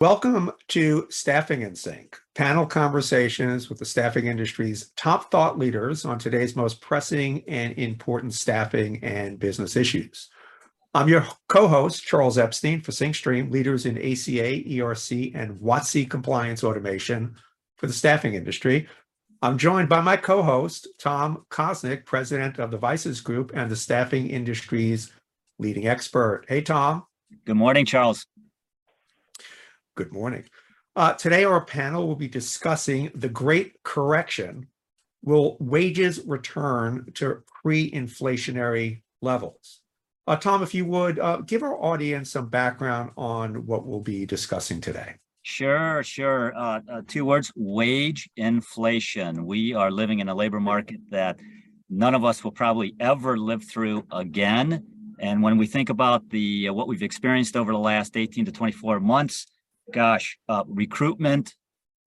Welcome to Staffing in Sync, panel conversations with the staffing industry's top thought leaders on today's most pressing and important staffing and business issues. I'm your co-host, Charles Epstein for SyncStream, leaders in ACA, ERC, and WOTC compliance automation for the staffing industry. I'm joined by my co-host, Tom Kosnick, president of the Vices Group and the staffing industry's leading expert. Hey, Tom. Good morning, Charles. Good morning. Uh, today, our panel will be discussing the great correction. Will wages return to pre-inflationary levels? Uh, Tom, if you would, uh, give our audience some background on what we'll be discussing today. Sure, sure. Uh, uh, two words, wage inflation. We are living in a labor market that none of us will probably ever live through again. And when we think about the uh, what we've experienced over the last 18 to 24 months, gosh, uh, recruitment,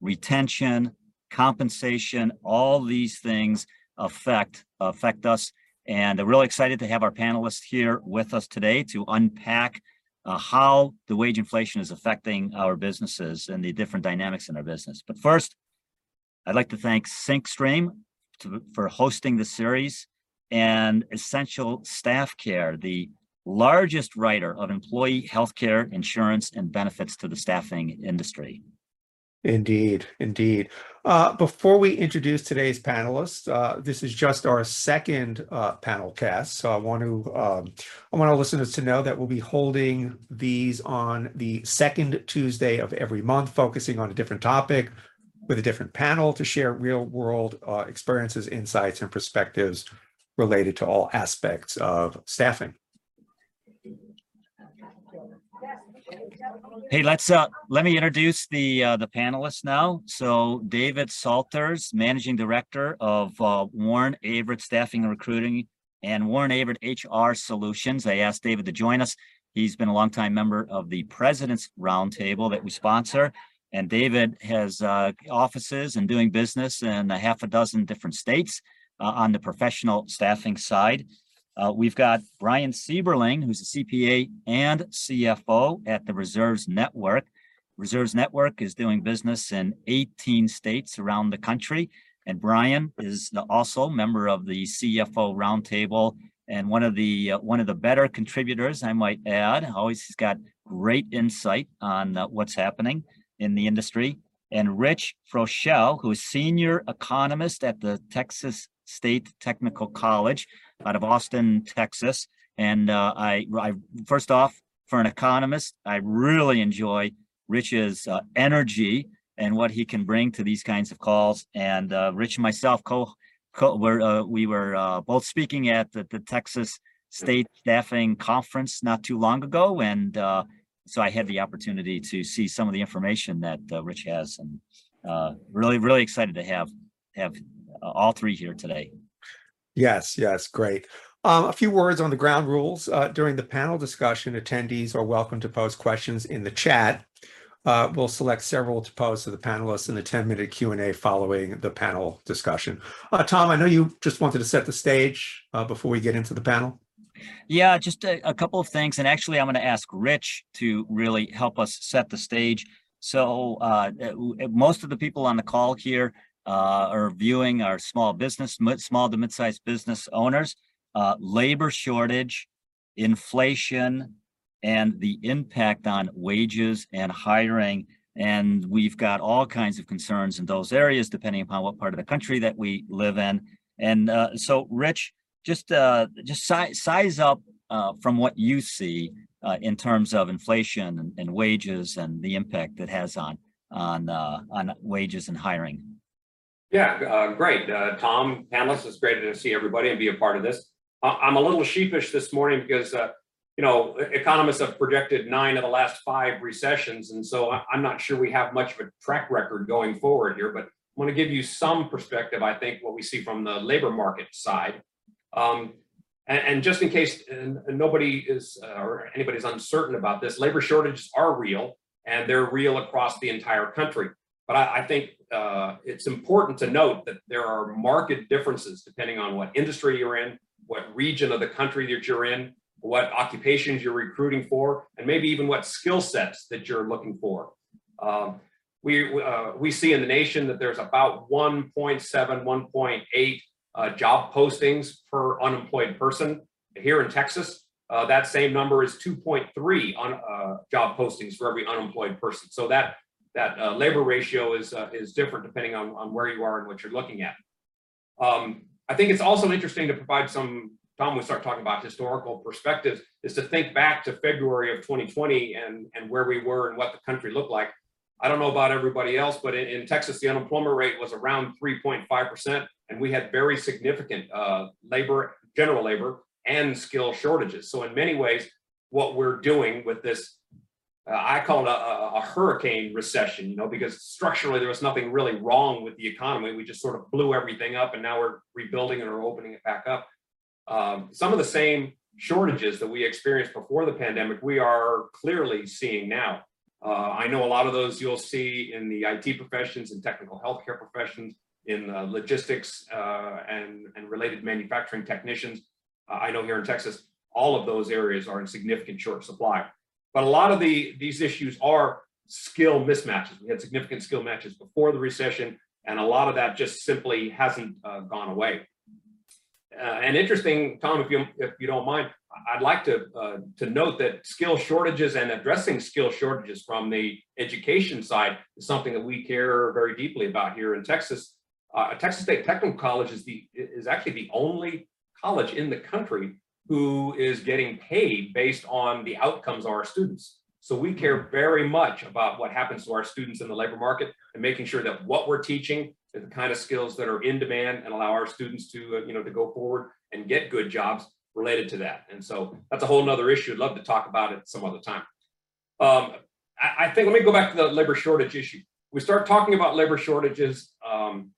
retention, compensation, all these things affect affect us. And I'm really excited to have our panelists here with us today to unpack uh, how the wage inflation is affecting our businesses and the different dynamics in our business. But first, I'd like to thank SyncStream to, for hosting the series and Essential Staff Care, the largest writer of employee healthcare insurance and benefits to the staffing industry. Indeed, indeed. Uh, before we introduce today's panelists, uh, this is just our second uh, panel cast. So I want to um, I want our listeners to know that we'll be holding these on the second Tuesday of every month, focusing on a different topic with a different panel to share real world uh, experiences, insights, and perspectives related to all aspects of staffing. Hey, let's uh let me introduce the uh the panelists now. So David Salters, Managing Director of uh Warren Averett Staffing and Recruiting and Warren Averett HR Solutions. I asked David to join us. He's been a longtime member of the President's Roundtable that we sponsor. And David has uh offices and doing business in a half a dozen different states uh, on the professional staffing side. Uh, we've got Brian Seiberling, who's a CPA and CFO at the Reserves Network. Reserves Network is doing business in 18 states around the country. And Brian is also member of the CFO Roundtable and one of the uh, one of the better contributors, I might add. Always he's got great insight on uh, what's happening in the industry. And Rich Froeschle, who is senior economist at the Texas State Technical College out of Austin, Texas. And uh, I, I, first off, for an economist, I really enjoy Rich's uh, energy and what he can bring to these kinds of calls. And uh, Rich and myself, co, co were, uh, we were uh, both speaking at the, the, Texas State Staffing Conference not too long ago, and uh, so I had the opportunity to see some of the information that Rich has, and really, really excited to have have all three here today. Yes, yes, great. Um, a few words on the ground rules. Uh, during the panel discussion, attendees are welcome to post questions in the chat. Uh, we'll select several to pose to the panelists in the 10-minute Q&A following the panel discussion. Uh, Tom, I know you just wanted to set the stage uh, before we get into the panel. Yeah, just a, a couple of things. And actually, I'm going to ask Rich to really help us set the stage. So uh, most of the people on the call here uh, are viewing our small business, small to mid-sized business owners, uh, labor shortage, inflation, and the impact on wages and hiring. And we've got all kinds of concerns in those areas, depending upon what part of the country that we live in. And uh, so, Rich, just uh, just si size up uh, from what you see uh, in terms of inflation and, and, wages and the impact it has on on uh, on wages and hiring. Yeah, uh, great. Uh, Tom, panelists, it's great to see everybody and be a part of this. Uh, I'm a little sheepish this morning because, uh, you know, economists have projected nine of the last five recessions. And so I'm not sure we have much of a track record going forward here, but I want to give you some perspective, I think, what we see from the labor market side. Um, and, and, just in case nobody is uh, or anybody's uncertain about this, labor shortages are real and they're real across the entire country. But I, I think uh, it's important to note that there are market differences depending on what industry you're in, what region of the country that you're in, what occupations you're recruiting for, and maybe even what skill sets that you're looking for. Um, we, uh, we see in the nation that there's about 1.7, 1.8 uh, job postings per unemployed person. Here in Texas, uh, that same number is 2.3 on uh, job postings for every unemployed person. So that that uh, labor ratio is uh, is different depending on, on where you are and what you're looking at. Um, I think it's also interesting to provide some. Tom, we start talking about historical perspectives, is to think back to February of 2020 and and where we were and what the country looked like. I don't know about everybody else, but in, in Texas, the unemployment rate was around 3.5 percent, and we had very significant uh, labor, general labor, and skill shortages. So in many ways, what we're doing with this uh, I call it a, a, hurricane recession, you know, because structurally there was nothing really wrong with the economy. We just sort of blew everything up and now we're rebuilding and we're opening it back up. Um, some of the same shortages that we experienced before the pandemic, we are clearly seeing now. Uh, I know a lot of those you'll see in the IT professions and technical healthcare professions, in logistics uh, and, and related manufacturing technicians. Uh, I know here in Texas, all of those areas are in significant short supply. But a lot of the these issues are skill mismatches. We had significant skill matches before the recession, and a lot of that just simply hasn't uh, gone away. Uh, and interesting, Tom, if you if you don't mind, I'd like to uh, to note that skill shortages and addressing skill shortages from the education side is something that we care very deeply about here in Texas. Uh, Texas State Technical College is the is actually the only college in the country who is getting paid based on the outcomes of our students. So we care very much about what happens to our students in the labor market and making sure that what we're teaching is the kind of skills that are in demand and allow our students to, uh, you know, to go forward and get good jobs related to that. And so that's a whole nother issue. I'd love to talk about it some other time. Um, I, I, think, let me go back to the labor shortage issue. We start talking about labor shortages. Um,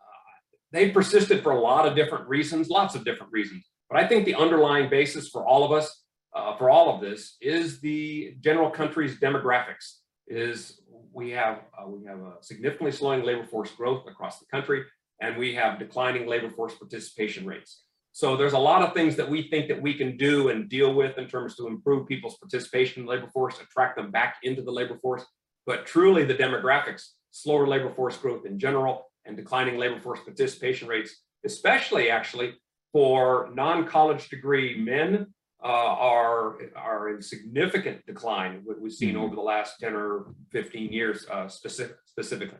uh, they persisted for a lot of different reasons, lots of different reasons. But I think the underlying basis for all of us, uh, for all of this, is the general country's demographics. Is we have uh, we have a significantly slowing labor force growth across the country, and we have declining labor force participation rates. So there's a lot of things that we think that we can do and deal with in terms to improve people's participation in the labor force, attract them back into the labor force. But truly, the demographics, slower labor force growth in general, and declining labor force participation rates, especially actually for non-college degree men uh, are are in significant decline. What we've seen mm-hmm. over the last ten or fifteen years, uh, specific, specifically.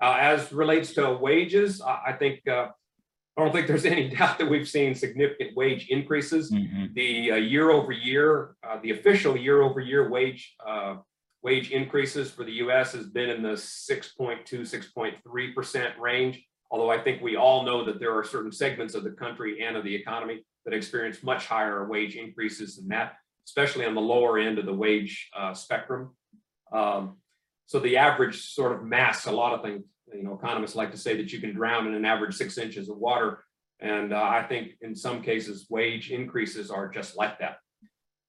Uh, as relates to wages, I think uh, I don't think there's any doubt that we've seen significant wage increases. Mm-hmm. The uh, year over year, uh, the official year over year wage wage increases for the U.S. has been in the 6.2, 6.3 percent range. Although I think we all know that there are certain segments of the country and of the economy that experience much higher wage increases than that, especially on the lower end of the wage uh, spectrum. Um, so the average sort of masks a lot of things. You know, economists like to say that you can drown in an average six inches of water. And uh, I think in some cases, wage increases are just like that.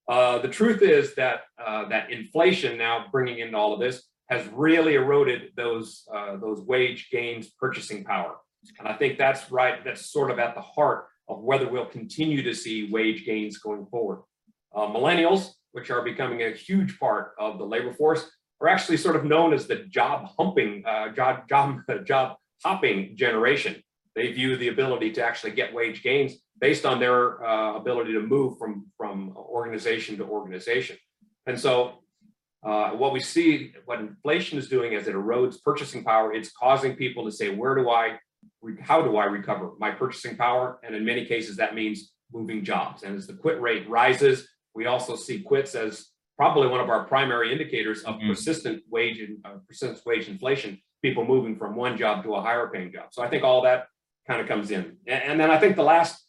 Uh, the truth is that uh, that inflation now bringing into all of this has really eroded those uh, those wage gains purchasing power. And I think that's right. That's sort of at the heart of whether we'll continue to see wage gains going forward. Uh, millennials, which are becoming a huge part of the labor force, are actually sort of known as the job humping, uh, job job job hopping generation. They view the ability to actually get wage gains based on their uh, ability to move from from organization to organization. And so uh, what we see, what inflation is doing as it erodes purchasing power, it's causing people to say, where do I, how do I recover my purchasing power? And in many cases, that means moving jobs. And as the quit rate rises, we also see quits as probably one of our primary indicators of mm-hmm. persistent wage and uh, persistent wage inflation, people moving from one job to a higher paying job. So I think all that kind of comes in. And, and then I think the last,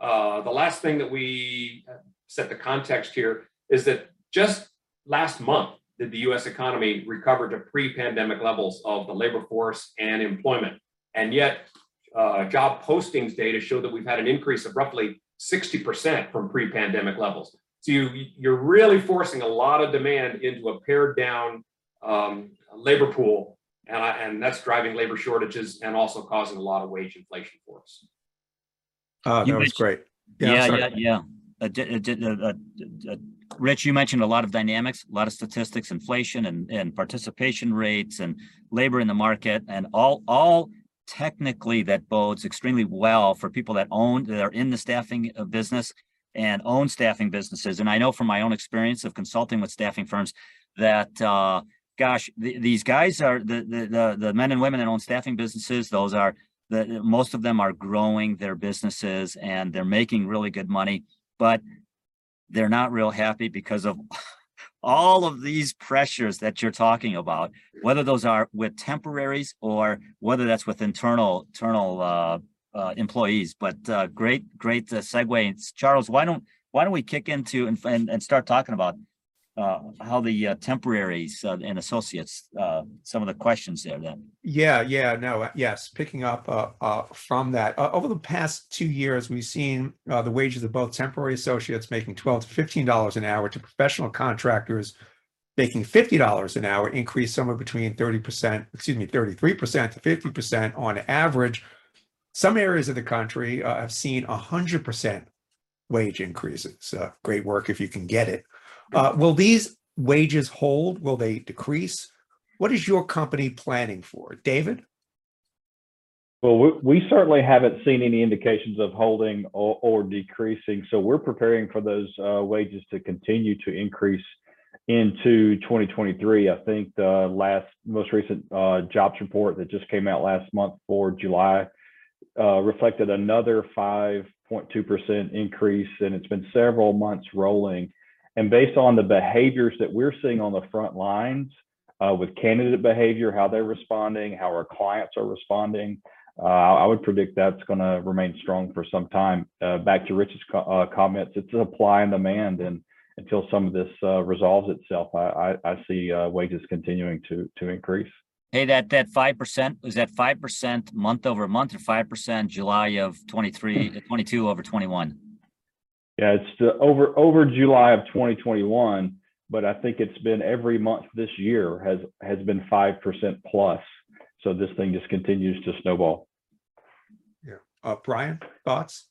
uh, the last thing that we set the context here is that just last month did the US economy recover to pre pandemic levels of the labor force and employment. And yet, uh, job postings data show that we've had an increase of roughly 60% from pre pandemic levels. So you, you're really forcing a lot of demand into a pared down um, labor pool. And, I, and that's driving labor shortages and also causing a lot of wage inflation for us. Uh, that was great. Yeah, yeah, yeah. yeah. A, a, a, Rich, you mentioned a lot of dynamics, a lot of statistics, inflation and, and participation rates and labor in the market and all, all technically that bodes extremely well for people that own, that are in the staffing uh, business and own staffing businesses. And I know from my own experience of consulting with staffing firms that, uh, gosh, th- these guys are the, the, the, the men and women that own staffing businesses. Those are the, most of them are growing their businesses and they're making really good money, but they're not real happy because of all of these pressures that you're talking about, whether those are with temporaries or whether that's with internal, internal, uh, uh, employees, but, uh, great, great uh, segue. Charles, why don't, why don't we kick into and, and, and start talking about, uh, how the uh, temporaries uh, and associates, uh, some of the questions there then. Yeah, yeah, no, uh, yes, picking up uh, uh, from that. Uh, over the past two years, we've seen uh, the wages of both temporary associates making twelve to fifteen dollars an hour to professional contractors making fifty dollars an hour increase somewhere between thirty percent, excuse me, thirty-three percent to fifty percent on average. Some areas of the country uh, have seen hundred percent wage increases. Uh, great work if you can get it. Uh, will these wages hold? Will they decrease? What is your company planning for? David? Well, we, we certainly haven't seen any indications of holding or, or decreasing. So we're preparing for those uh, wages to continue to increase into 2023. I think the last, most recent uh, jobs report that just came out last month for July uh, reflected another 5.2% increase, and it's been several months rolling. And based on the behaviors that we're seeing on the front lines uh, with candidate behavior, how they're responding, how our clients are responding, uh, I would predict that's going to remain strong for some time. Uh, back to Rich's co- uh, comments, it's supply and demand, and until some of this uh, resolves itself, I, I, I see uh, wages continuing to to increase. Hey, that, that five percent, was that five percent month over month or five percent July of 23, 22 over twenty-one? Yeah, it's the, over over July of 2021, but I think it's been every month this year has has been five percent plus. So this thing just continues to snowball. Yeah. Uh, Brian, thoughts?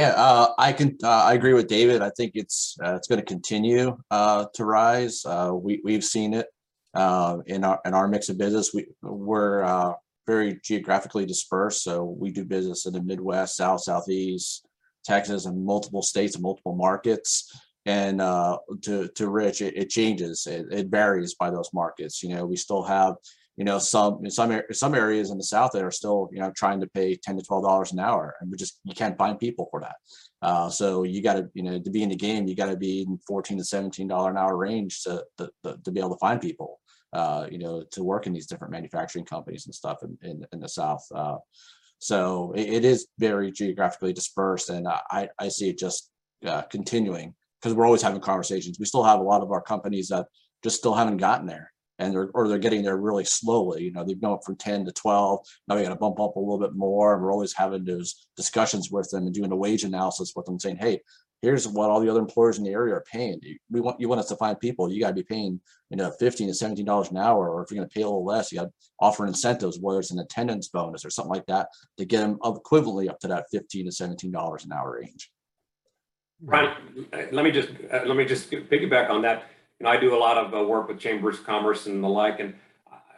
Yeah, uh, I can, uh, I agree with David. I think it's, uh, it's going to continue, uh, to rise. Uh, we, we've seen it, uh, in our, in our mix of business. We, we're, uh, very geographically dispersed. So we do business in the Midwest, South, Southeast, Texas, and multiple states and multiple markets. And, uh, to, to Rich, it, it changes. It, it varies by those markets. You know, we still have, you know, some, some, some areas in the South that are still, you know, trying to pay ten to twelve dollars an hour, and we just, you can't find people for that. Uh, so you gotta, you know, to be in the game, you gotta be in fourteen to seventeen dollar an hour range to, to, to- to be able to find people. Uh, you know, to work in these different manufacturing companies and stuff in, in, in the South. Uh, so it, it is very geographically dispersed, and I, I see it just, uh, continuing. Cause we're always having conversations. We still have a lot of our companies that just still haven't gotten there. And they're, or they're getting there really slowly, you know, they've gone from ten to twelve, now we gotta bump up a little bit more. and We're always having those discussions with them and doing a wage analysis with them, saying, hey, here's what all the other employers in the area are paying. We want, you want us to find people, you gotta be paying, you know, fifteen to seventeen dollars an hour, or if you're gonna pay a little less, you gotta offer incentives, whether it's an attendance bonus or something like that, to get them equivalently up to that fifteen to seventeen dollars an hour range. Uh, let me just, uh, let me just piggyback on that. You know, I do a lot of uh, work with chambers of commerce and the like, and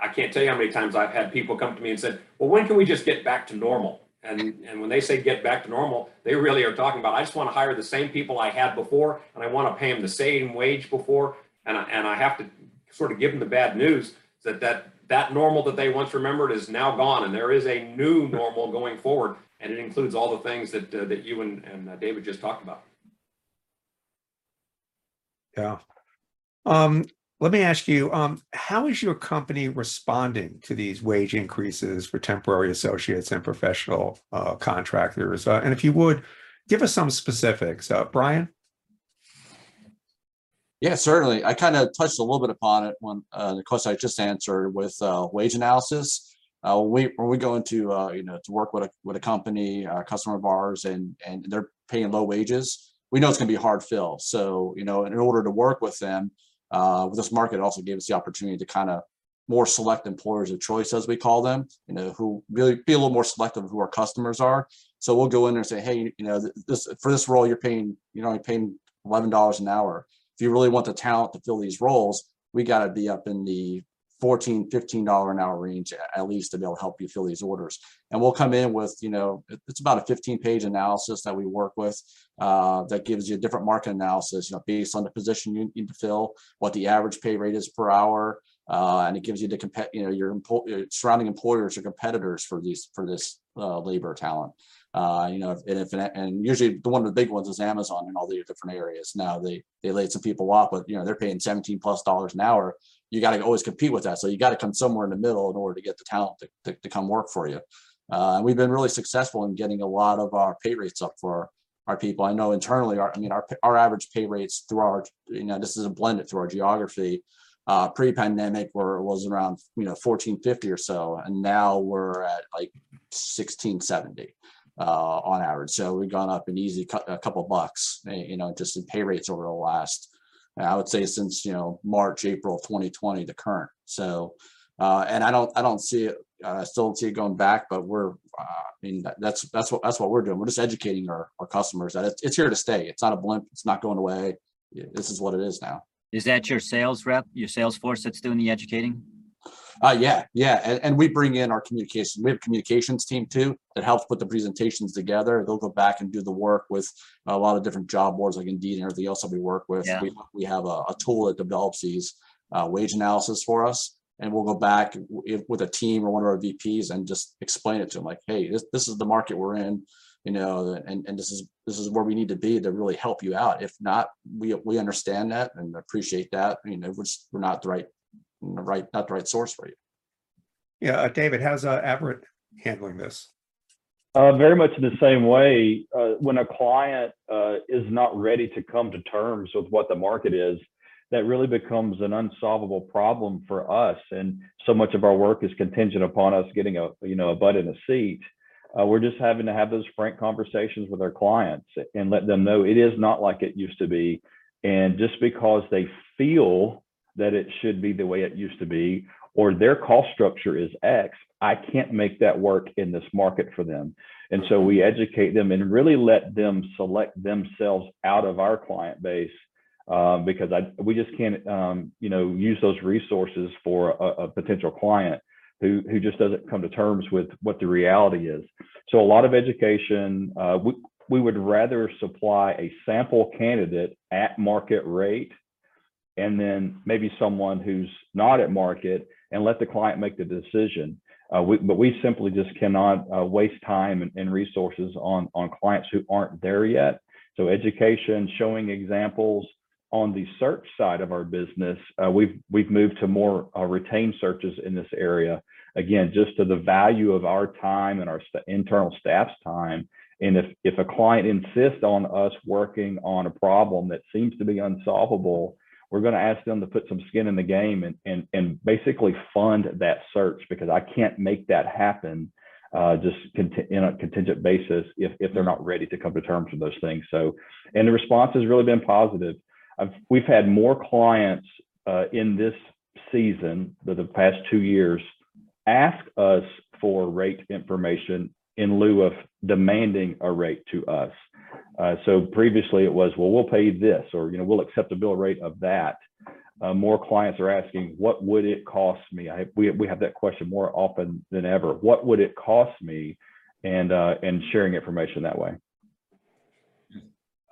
I can't tell you how many times I've had people come to me and said, well, when can we just get back to normal? And, and when they say get back to normal, they really are talking about, I just want to hire the same people I had before, and I want to pay them the same wage before. And I, and I have to sort of give them the bad news that that, that normal that they once remembered is now gone, and there is a new normal going forward. And it includes all the things that, uh, that you and, and uh, David just talked about. Yeah. Um, let me ask you, um, how is your company responding to these wage increases for temporary associates and professional uh, contractors? Uh, and if you would, give us some specifics. Uh, Brian? Yeah, certainly. I kind of touched a little bit upon it when uh, the question I just answered with uh, wage analysis. Uh, we when we go into you know to work with a with a company, a customer of ours, and and they're paying low wages, we know it's going to be hard fill. So you know, in order to work with them, uh, this market, also gave us the opportunity to kind of more select employers of choice, as we call them. You know, who really be a little more selective of who our customers are. So we'll go in there and say, hey, you know, this for this role, you're paying, you know, you're paying eleven dollars an hour. If you really want the talent to fill these roles, we gotta be up in the 14 dollar an hour range at least to be able to help you fill these orders. And we'll come in with, you know, it's about a fifteen page analysis that we work with uh, that gives you a different market analysis, you know, based on the position you need to fill, what the average pay rate is per hour. Uh, and it gives you the compet, you know, your empo- your surrounding employers or competitors for these, for this uh, labor talent. Uh, you know, and if, and usually the one of the big ones is Amazon in all the different areas. Now they, they laid some people off, but you know, they're paying seventeen plus dollars an hour. You got to always compete with that. So you got to come somewhere in the middle in order to get the talent to, to, to come work for you. Uh, and we've been really successful in getting a lot of our pay rates up for our people. I know internally, our, I mean, our, our average pay rates through our, you know, this is a blended through our geography. Uh, pre-pandemic where it was around, you know, fourteen fifty or so, and now we're at like sixteen seventy uh, on average. So we've gone up an easy cou- a couple bucks, eh, you know, just in pay rates over the last, I would say since, you know, March, April, twenty twenty, the current. So, uh, and I don't, I don't see it, uh, I still don't see it going back, but we're, uh, I mean, that- that's, that's what, that's what we're doing. We're just educating our, our customers that it's, it's here to stay. It's not a blimp. It's not going away. This is what it is now. Is that your sales rep, your sales force that's doing the educating? Uh, yeah, yeah, and, and we bring in our communication, we have a communications team too, that helps put the presentations together. They'll go back and do the work with a lot of different job boards like Indeed and everything else that we work with. Yeah. We, we have a, a tool that develops these, uh, wage analysis for us. And we'll go back with a team or one of our VPs and just explain it to them like, hey, this, this is the market we're in. You know, and, and this is, this is where we need to be to really help you out. If not, we, we understand that and appreciate that, you know, we're, just- we're not the right, right, not the right source for you. Yeah, uh, David, how's uh, Averett handling this? Uh, very much in the same way, uh, when a client uh, is not ready to come to terms with what the market is, that really becomes an unsolvable problem for us. And so much of our work is contingent upon us getting a, you know, a butt in a seat. Uh, we're just having to have those frank conversations with our clients and let them know it is not like it used to be. And just because they feel that it should be the way it used to be, or their cost structure is X, I can't make that work in this market for them. And so we educate them and really let them select themselves out of our client base um, because I, we just can't, um, you know, use those resources for a, a potential client who, who just doesn't come to terms with what the reality is. So a lot of education, uh, we, we would rather supply a sample candidate at market rate and then maybe someone who's not at market and let the client make the decision. Uh, we, but we simply just cannot uh, waste time and, and resources on, on clients who aren't there yet. So education, showing examples on the search side of our business, uh, we've we've moved to more uh, retained searches in this area. Again, just to the value of our time and our st- internal staff's time. And if if a client insists on us working on a problem that seems to be unsolvable, we're going to ask them to put some skin in the game and, and, and basically fund that search because I can't make that happen uh, just conti- in a contingent basis if, if they're not ready to come to terms with those things. So, and the response has really been positive. I've, we've had more clients uh, in this season, the, the past two years, ask us for rate information in lieu of demanding a rate to us. Uh, so previously it was, well, we'll pay this, or, you know, we'll accept a bill rate of that. Uh, more clients are asking, what would it cost me? I, we, we have that question more often than ever. What would it cost me? And, uh, and sharing information that way.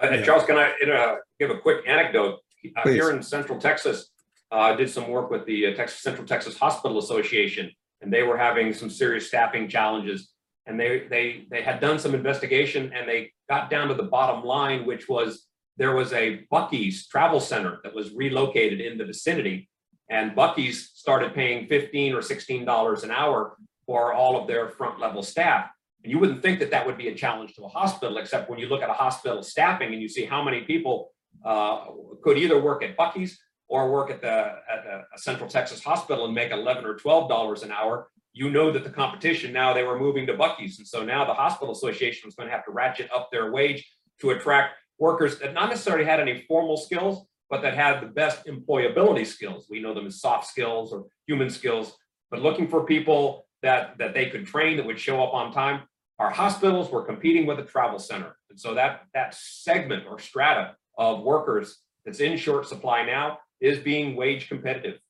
Uh, Charles, can I uh, give a quick anecdote? Uh, Please. Here in Central Texas, uh, did some work with the uh, Texas Central Texas Hospital Association, and they were having some serious staffing challenges. And they they they had done some investigation, and they got down to the bottom line, which was there was a Buc-ee's Travel Center that was relocated in the vicinity, and Buc-ee's started paying fifteen or sixteen dollars an hour for all of their front level staff. And you wouldn't think that that would be a challenge to a hospital, except when you look at a hospital staffing and you see how many people uh, could either work at Buc-ee's or work at the at a, Central Texas hospital and make eleven or twelve dollars an hour. You know that the competition now they were moving to Buc-ee's, and so now the hospital association was going to have to ratchet up their wage to attract workers that not necessarily had any formal skills, but that had the best employability skills. We know them as soft skills or human skills, but looking for people that that they could train that would show up on time our hospitals were competing with a travel center. And so that, that segment or strata of workers that's in short supply now is being wage competitive.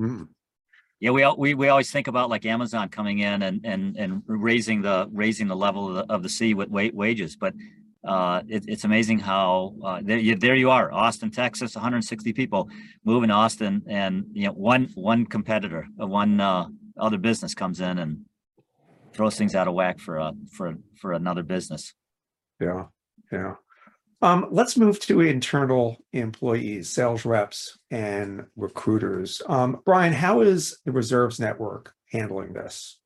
Mm, Yeah, we, we, we always think about like Amazon coming in and, and, and raising the, raising the level of the, of the sea with wa- wages, but uh, it, it's amazing how, uh, there you, there you are, Austin, Texas, hundred and sixty people moving to Austin and, you know, one, one competitor, uh, one, uh, other business comes in and throws things out of whack for, uh, for, for another business. Yeah, yeah. Um, let's move to internal employees, sales reps and recruiters. Um, Brian, how is the reserves network handling this?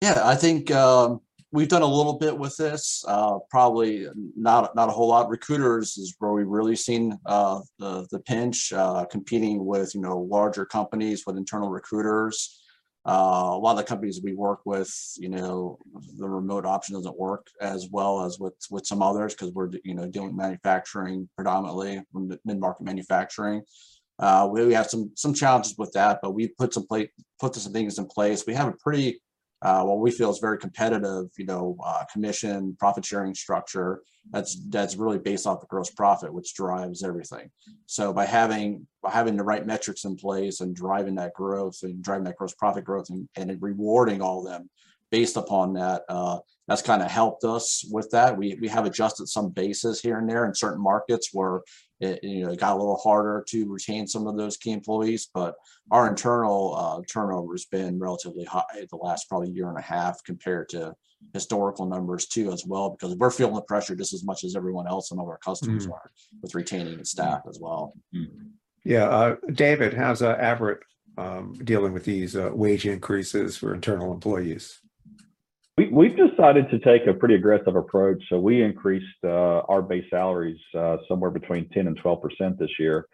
Yeah, I think um, we've done a little bit with this. Uh, probably not not a whole lot. Recruiters is where we've really seen uh, the the pinch, uh, competing with you know larger companies with internal recruiters. Uh, a lot of the companies we work with, you know, the remote option doesn't work as well as with with some others because we're you know doing manufacturing predominantly, mid market manufacturing. Uh, we, we have some some challenges with that, but we put some plate put some things in place. We have a pretty uh, what we feel is very competitive, you know, uh, commission profit sharing structure that's that's really based off the gross profit, which drives everything. So by having by having the right metrics in place and driving that growth and driving that gross profit growth and, and rewarding all of them based upon that, uh, that's kind of helped us with that. We we have adjusted some bases here and there in certain markets where it you know it got a little harder to retain some of those key employees, but our internal uh, turnover has been relatively high the last probably year and a half compared to historical numbers too as well because we're feeling the pressure just as much as everyone else and all our customers Mm. are with retaining staff as well. Yeah, uh, David, how's uh, Averett um, dealing with these uh, wage increases for internal employees? We, we've decided to take a pretty aggressive approach. So we increased uh, our base salaries uh, somewhere between 10 and 12% this year,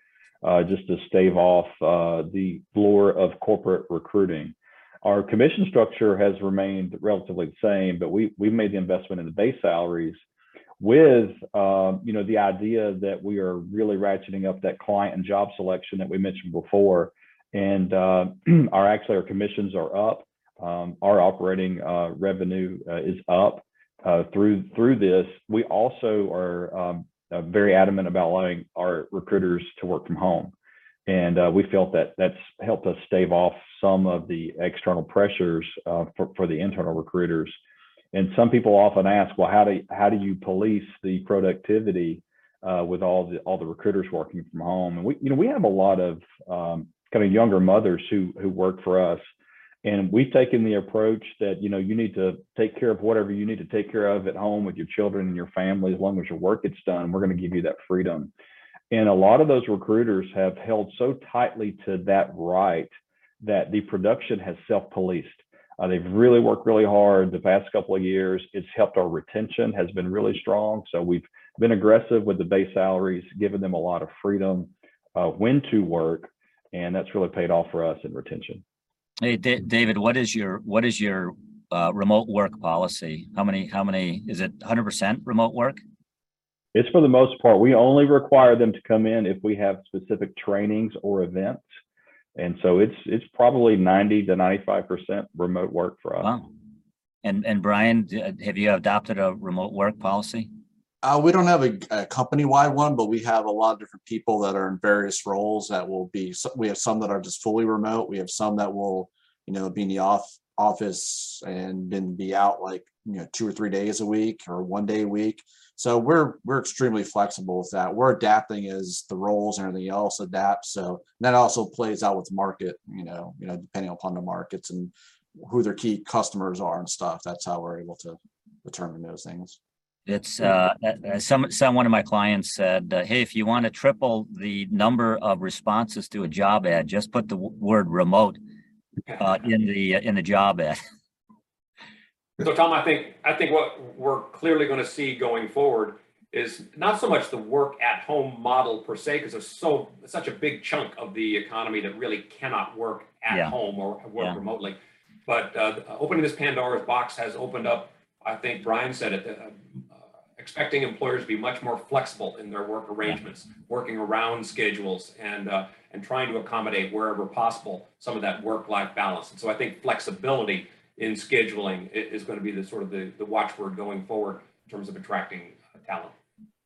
uh, just to stave off uh, the lure of corporate recruiting. Our commission structure has remained relatively the same, but we, we've made the investment in the base salaries with um, you know the idea that we are really ratcheting up that client and job selection that we mentioned before. And uh, our actually our commissions are up um, our operating uh, revenue uh, is up uh, through through this. We also are um, very adamant about allowing our recruiters to work from home, and we felt that that's helped us stave off some of the external pressures for for the internal recruiters. And some people often ask, well, how do how do you police the productivity uh, with all the all the recruiters working from home? And we you know we have a lot of um, kind of younger mothers who who work for us and we've taken the approach that, you know, you need to take care of whatever you need to take care of at home with your children and your family, as long as your work gets done, we're going to give you that freedom. And a lot of those recruiters have held so tightly to that right that the production has self-policed. Uh, they've really worked really hard the past couple of years. It's helped our retention has been really strong. So we've been aggressive with the base salaries, given them a lot of freedom uh, when to work, and that's really paid off for us in retention. Hey, Da- David, what is your, what is your uh, remote work policy? How many, how many, is it hundred percent remote work? It's for the most part. We only require them to come in if we have specific trainings or events. And so it's it's probably 90 to 95% remote work for us. Wow. And, and Brian, have you adopted a remote work policy? Uh, we don't have a, a company-wide one, but we have a lot of different people that are in various roles that will be, we have some that are just fully remote. We have some that will, you know, be in the off, office and then be out like, you know, two or three days a week or one day a week. So we're, we're extremely flexible with that. We're adapting as the roles and everything else adapt. So that also plays out with market, you know, you know, depending upon the markets and who their key customers are and stuff. That's how we're able to determine those things. It's, uh, uh, some, some, one of my clients said, uh, hey, if you want to triple the number of responses to a job ad, just put the w- word remote uh, in the, uh, in the job ad. So Tom, I think, I think what we're clearly going to see going forward is not so much the work at home model per se, because there's so, such a big chunk of the economy that really cannot work at Yeah. home or Yeah. work remotely. But uh, opening this Pandora's box has opened up, I think Brian said it, uh, expecting employers to be much more flexible in their work arrangements, working around schedules and, uh, and trying to accommodate wherever possible some of that work-life balance. And so I think flexibility in scheduling is going to be the sort of the, the watchword going forward in terms of attracting uh, talent.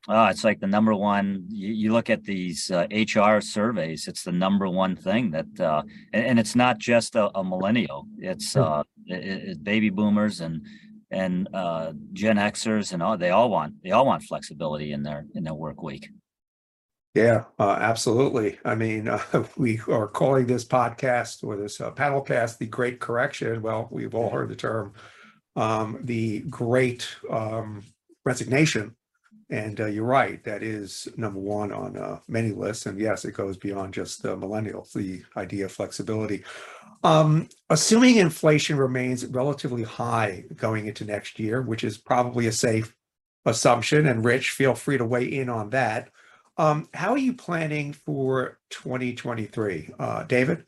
Uh, it's like the number one, you, you look at these uh, HR surveys, it's the number one thing that, uh, and, and it's not just a, a millennial. It's, Hmm. uh, it, it's baby boomers and, and, uh, Gen Xers and all, they all want, they all want flexibility in their, in their work week. Yeah, uh, absolutely. I mean, uh, we are calling this podcast or this uh, panel cast the Great Correction. Well, we've all heard the term, um, the Great um, Resignation. And uh, you're right, that is number one on uh, many lists. And yes, it goes beyond just the millennials, the idea of flexibility. Um, assuming inflation remains relatively high going into next year, which is probably a safe assumption, and Rich, feel free to weigh in on that. Um, how are you planning for 2023? Uh, David?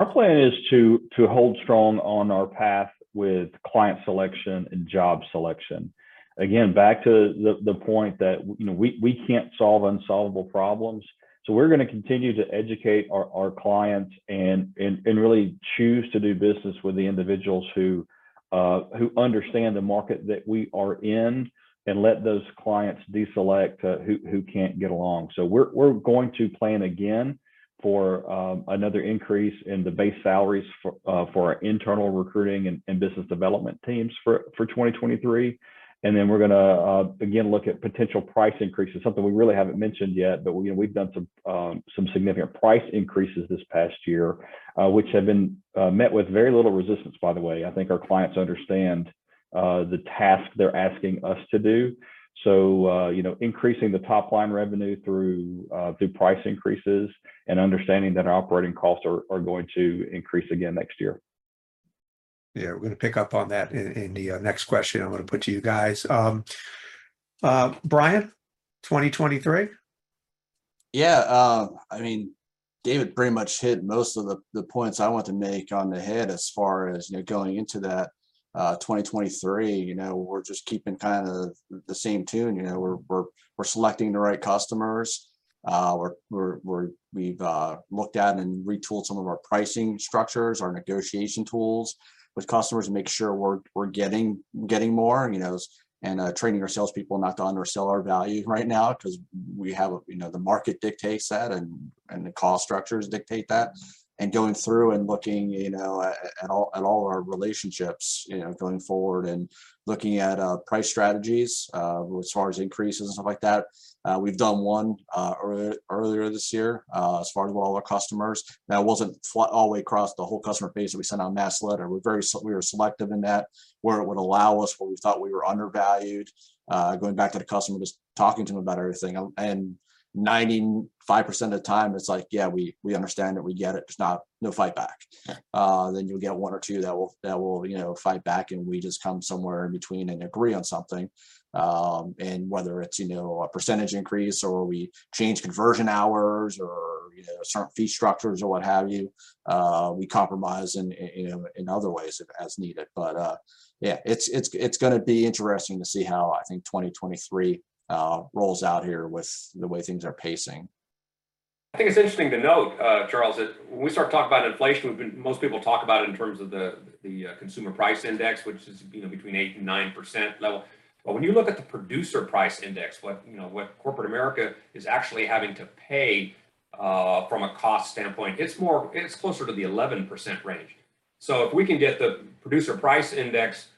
Our plan is to to hold strong on our path with client selection and job selection. Again, back to the, the point that you know we, we can't solve unsolvable problems. So we're going to continue to educate our, our clients and, and and really choose to do business with the individuals who uh, who understand the market that we are in and let those clients deselect uh, who who can't get along. So we're we're going to plan again for um, another increase in the base salaries for, uh, for our internal recruiting and, and business development teams for, for 2023. And then we're going to uh, again look at potential price increases, something we really haven't mentioned yet, but we, you know, we've done some um, some significant price increases this past year, uh, which have been uh, met with very little resistance. By the way, I think our clients understand uh, the task they're asking us to do. So, uh, you know, increasing the top line revenue through uh, through price increases and understanding that our operating costs are, are going to increase again next year. Yeah, we're going to pick up on that in, in the uh, next question I'm going to put to you guys. Um, uh, Brian, 2023? Yeah, uh, I mean, David pretty much hit most of the, the points I want to make on the head as far as, you know, going into that uh, 2023, you know, we're just keeping kind of the same tune, you know, we're, we're, we're selecting the right customers. Uh, we're, we're, we're, we've uh, looked at and retooled some of our pricing structures, our negotiation tools with customers to make sure we're, we're getting, getting more, you know, and uh, training our salespeople not to undersell our value right now because we have, you know, the market dictates that and, and the cost structures dictate that. And going through and looking, you know, at, at all at all our relationships, you know, going forward and looking at uh, price strategies uh, as far as increases and stuff like that. Uh, we've done one uh, earlier, earlier this year uh, as far as all our customers. That wasn't fl- all the way across the whole customer base that we sent out a mass letter. We're very we were selective in that where it would allow us where we thought we were undervalued. Uh, going back to the customer, just talking to them about everything, Um, and 95% of the time it's like yeah we we understand it we get it there's not no fight back uh then you'll get one or two that will that will you know fight back and we just come somewhere in between and agree on something um and whether it's you know a percentage increase or we change conversion hours or you know certain fee structures or what have you uh we compromise in you know in other ways as needed but uh yeah it's it's it's going to be interesting to see how i think 2023 uh, rolls out here with the way things are pacing. I think it's interesting to note, uh, Charles, that when we start talking about inflation, we've been, most people talk about it in terms of the, the uh, consumer price index, which is, you know, between eight and nine percent level. But when you look at the producer price index, what, you know, what corporate America is actually having to pay uh, from a cost standpoint, it's more, it's closer to the eleven percent range. So if we can get the producer price index,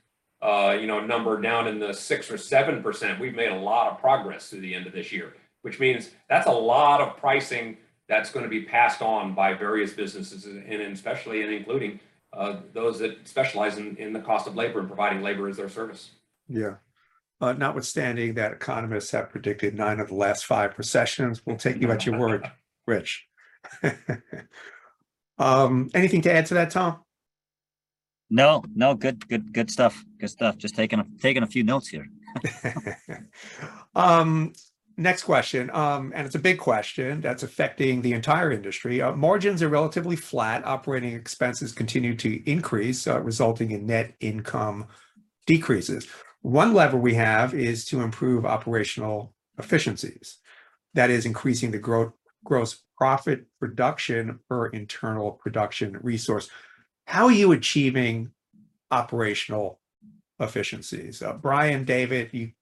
uh, you know, number down in the six or seven percent, we've made a lot of progress through the end of this year, which means that's a lot of pricing that's going to be passed on by various businesses and especially and including uh, those that specialize in, in the cost of labor and providing labor as their service. Yeah. Uh, notwithstanding that economists have predicted nine of the last five recessions, we'll take you at your word, Rich. um, anything to add to that, Tom? No, no, good, good, good stuff. Good stuff. Just taking, a taking a few notes here. um, next question, um, and it's a big question that's affecting the entire industry. Uh, margins are relatively flat. Operating expenses continue to increase, uh, resulting in net income decreases. One lever we have is to improve operational efficiencies. That is increasing the growth, gross profit production per internal production resource. How are you achieving operational efficiencies? Uh, Brian, David, you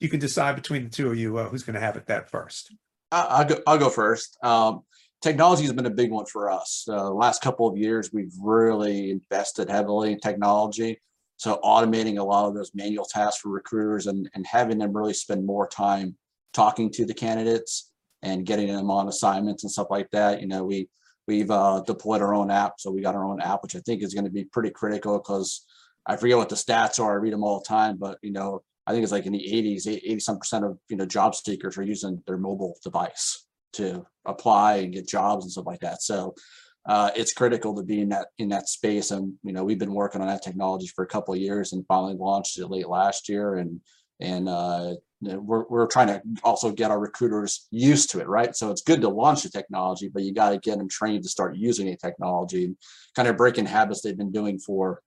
you can decide between the two of you uh, who's going to have it that first. I- I'll go, I'll go first. Um, technology has been a big one for us. Uh, the last couple of years, we've really invested heavily in technology. So automating a lot of those manual tasks for recruiters and, and having them really spend more time talking to the candidates and getting them on assignments and stuff like that. You know, we, we've uh, deployed our own app. So we got our own app, which I think is going to be pretty critical because I forget what the stats are. I read them all the time, but you know, I think it's like in the 80s, 80 some percent of you know job seekers are using their mobile device to apply and get jobs and stuff like that. So uh, it's critical to be in that in that space. And you know, we've been working on that technology for a couple of years and finally launched it late last year. And and uh, we're we're trying to also get our recruiters used to it, right? So it's good to launch the technology, but you got to get them trained to start using the technology and kind of breaking habits they've been doing for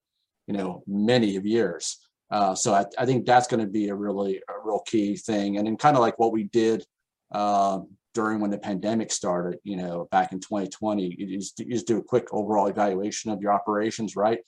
you know many of years. Uh, so I, I think that's going to be a really a real key thing. And then kind of like what we did um, during when the pandemic started, you know, back in 2020, you just, do a quick overall evaluation of your operations, right?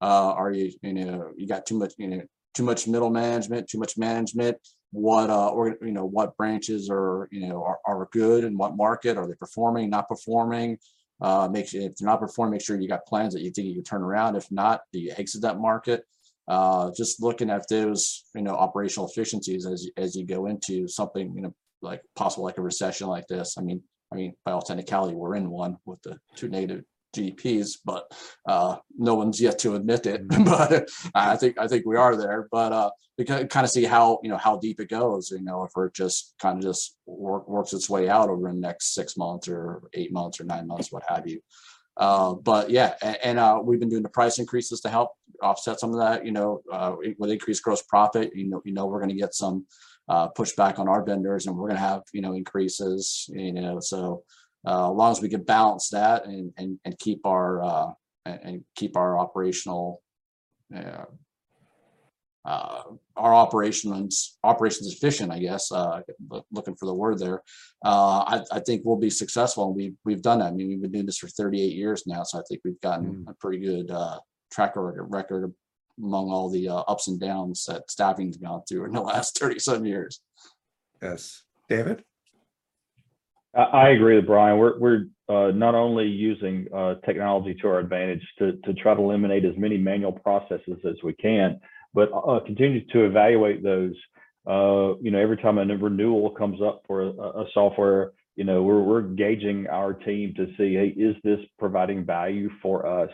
Uh, are you, you know, you got too much, you know, too much middle management, too much management? What, uh, or, you know, what branches are, you know, are, are good and what market? Are they performing, not performing? Uh, make sure if they're not performing, make sure you got plans that you think you can turn around. If not, do you exit that market? uh, just looking at those, you know, operational efficiencies as, as you go into something, you know, like possible like a recession like this. I mean, I mean, by all technicality, we're in one with the two negative GDPs, but uh, no one's yet to admit it. But I think I think we are there. But uh, we can kind of see how you know how deep it goes. You know, if it just kind of just work, works its way out over the next six months or eight months or nine months, what have you. Uh, but yeah, a- and, uh, we've been doing the price increases to help offset some of that, you know, uh, with increased gross profit, you know, you know, we're gonna get some uh, pushback on our vendors and we're gonna have, you know, increases, you know, so uh, as long as we can balance that and, and, and keep our, uh, and, keep our operational uh, uh, our operations operations efficient, I guess, uh, looking for the word there. Uh, I, I think we'll be successful. and We, we've done that. I mean, we've been doing this for 38 years now. So I think we've gotten a pretty good, uh, track record, record among all the, uh, ups and downs that staffing's gone through in the last 30 some years. Yes. David? I, I agree with Brian. We're, we're uh, not only using uh, technology to our advantage to, to try to eliminate as many manual processes as we can, but uh, continue to evaluate those. Uh, you know, every time a renewal comes up for a, a software, you know, we're, we're gauging our team to see, hey, is this providing value for us?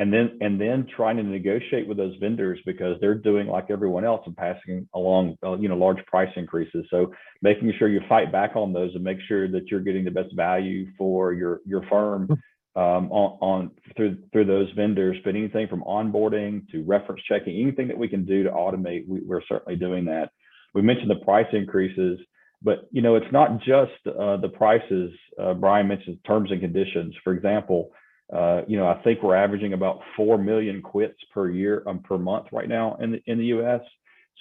And then, and then trying to negotiate with those vendors because they're doing like everyone else and passing along, uh, you know, large price increases. So making sure you fight back on those and make sure that you're getting the best value for your your firm um, on, on through through those vendors. But anything from onboarding to reference checking, anything that we can do to automate, we, we're certainly doing that. We mentioned the price increases, but you know it's not just uh, the prices. Uh, Brian mentioned terms and conditions. For example, uh, you know I think we're averaging about four million quits per year um, per month right now in the in the U.S.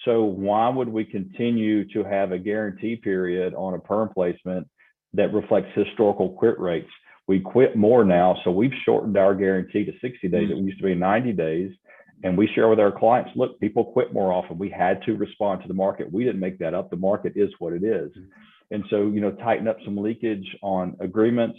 So why would we continue to have a guarantee period on a perm placement that reflects historical quit rates? We quit more now, so we've shortened our guarantee to 60 days. It used to be 90 days. And we share with our clients, look, people quit more often. We had to respond to the market. We didn't make that up. The market is what it is. And so, you know, tighten up some leakage on agreements,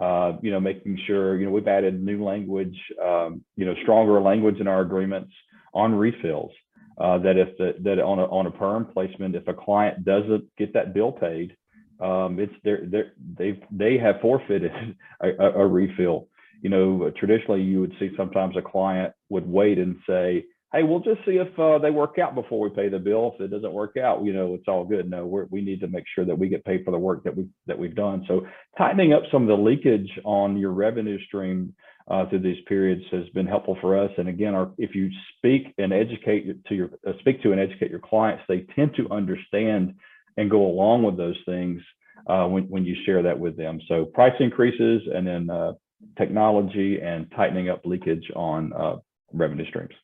uh, you know, making sure, you know, we've added new language, um, you know, stronger language in our agreements on refills uh, that if the, that on a, on a perm placement, if a client doesn't get that bill paid, um, it's they're, they're, they've, they have forfeited a, a, a refill. You know, traditionally you would see sometimes a client would wait and say, Hey, we'll just see if uh, they work out before we pay the bill. If it doesn't work out, you know, it's all good. No, we need to make sure that we get paid for the work that we that we've done. So tightening up some of the leakage on your revenue stream uh, through these periods has been helpful for us. And again, our, if you speak and educate to your uh, speak to and educate your clients, they tend to understand and go along with those things uh, when when you share that with them. So price increases and then uh, technology and tightening up leakage on uh, revenue streams.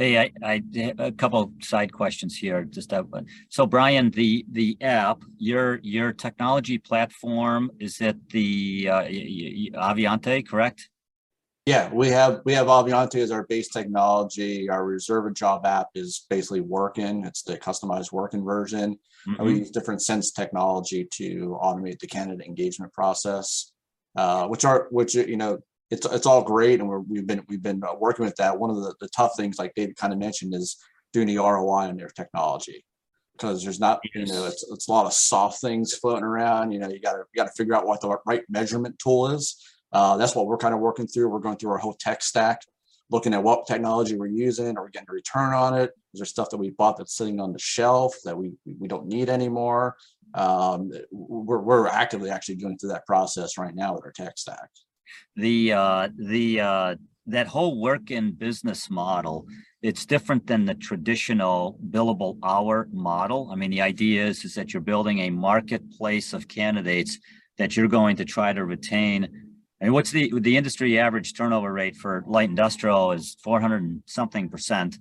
Hey, I, I, a couple side questions here, just that one. So Brian, the, the app, your, your technology platform, is it the, uh, Avionté, correct? Yeah, we have, we have Avionté as our base technology. Our Reserve a Job app is basically working. It's the customized working version. And we use different sense technology to automate the candidate engagement process. Uh, which are, which, you know, it's, it's all great and we're, we've been, we've been uh, working with that. One of the, the tough things, like David kind of mentioned, is doing the ROI on their technology. Because there's not, you know, it's, it's a lot of soft things floating around, you know, you gotta, you gotta figure out what the right measurement tool is. Uh, that's what we're kind of working through. We're going through our whole tech stack, looking at what technology we're using, are we getting a return on it? Is there stuff that we bought that's sitting on the shelf that we, we we don't need anymore? Um, we're, we're actively actually going through that process right now with our tech stack. The uh the uh that whole work in business model it's different than the traditional billable hour model. I mean the idea is is that you're building a marketplace of candidates that you're going to try to retain. I mean, what's the the industry average turnover rate for light industrial is 400 and something percent.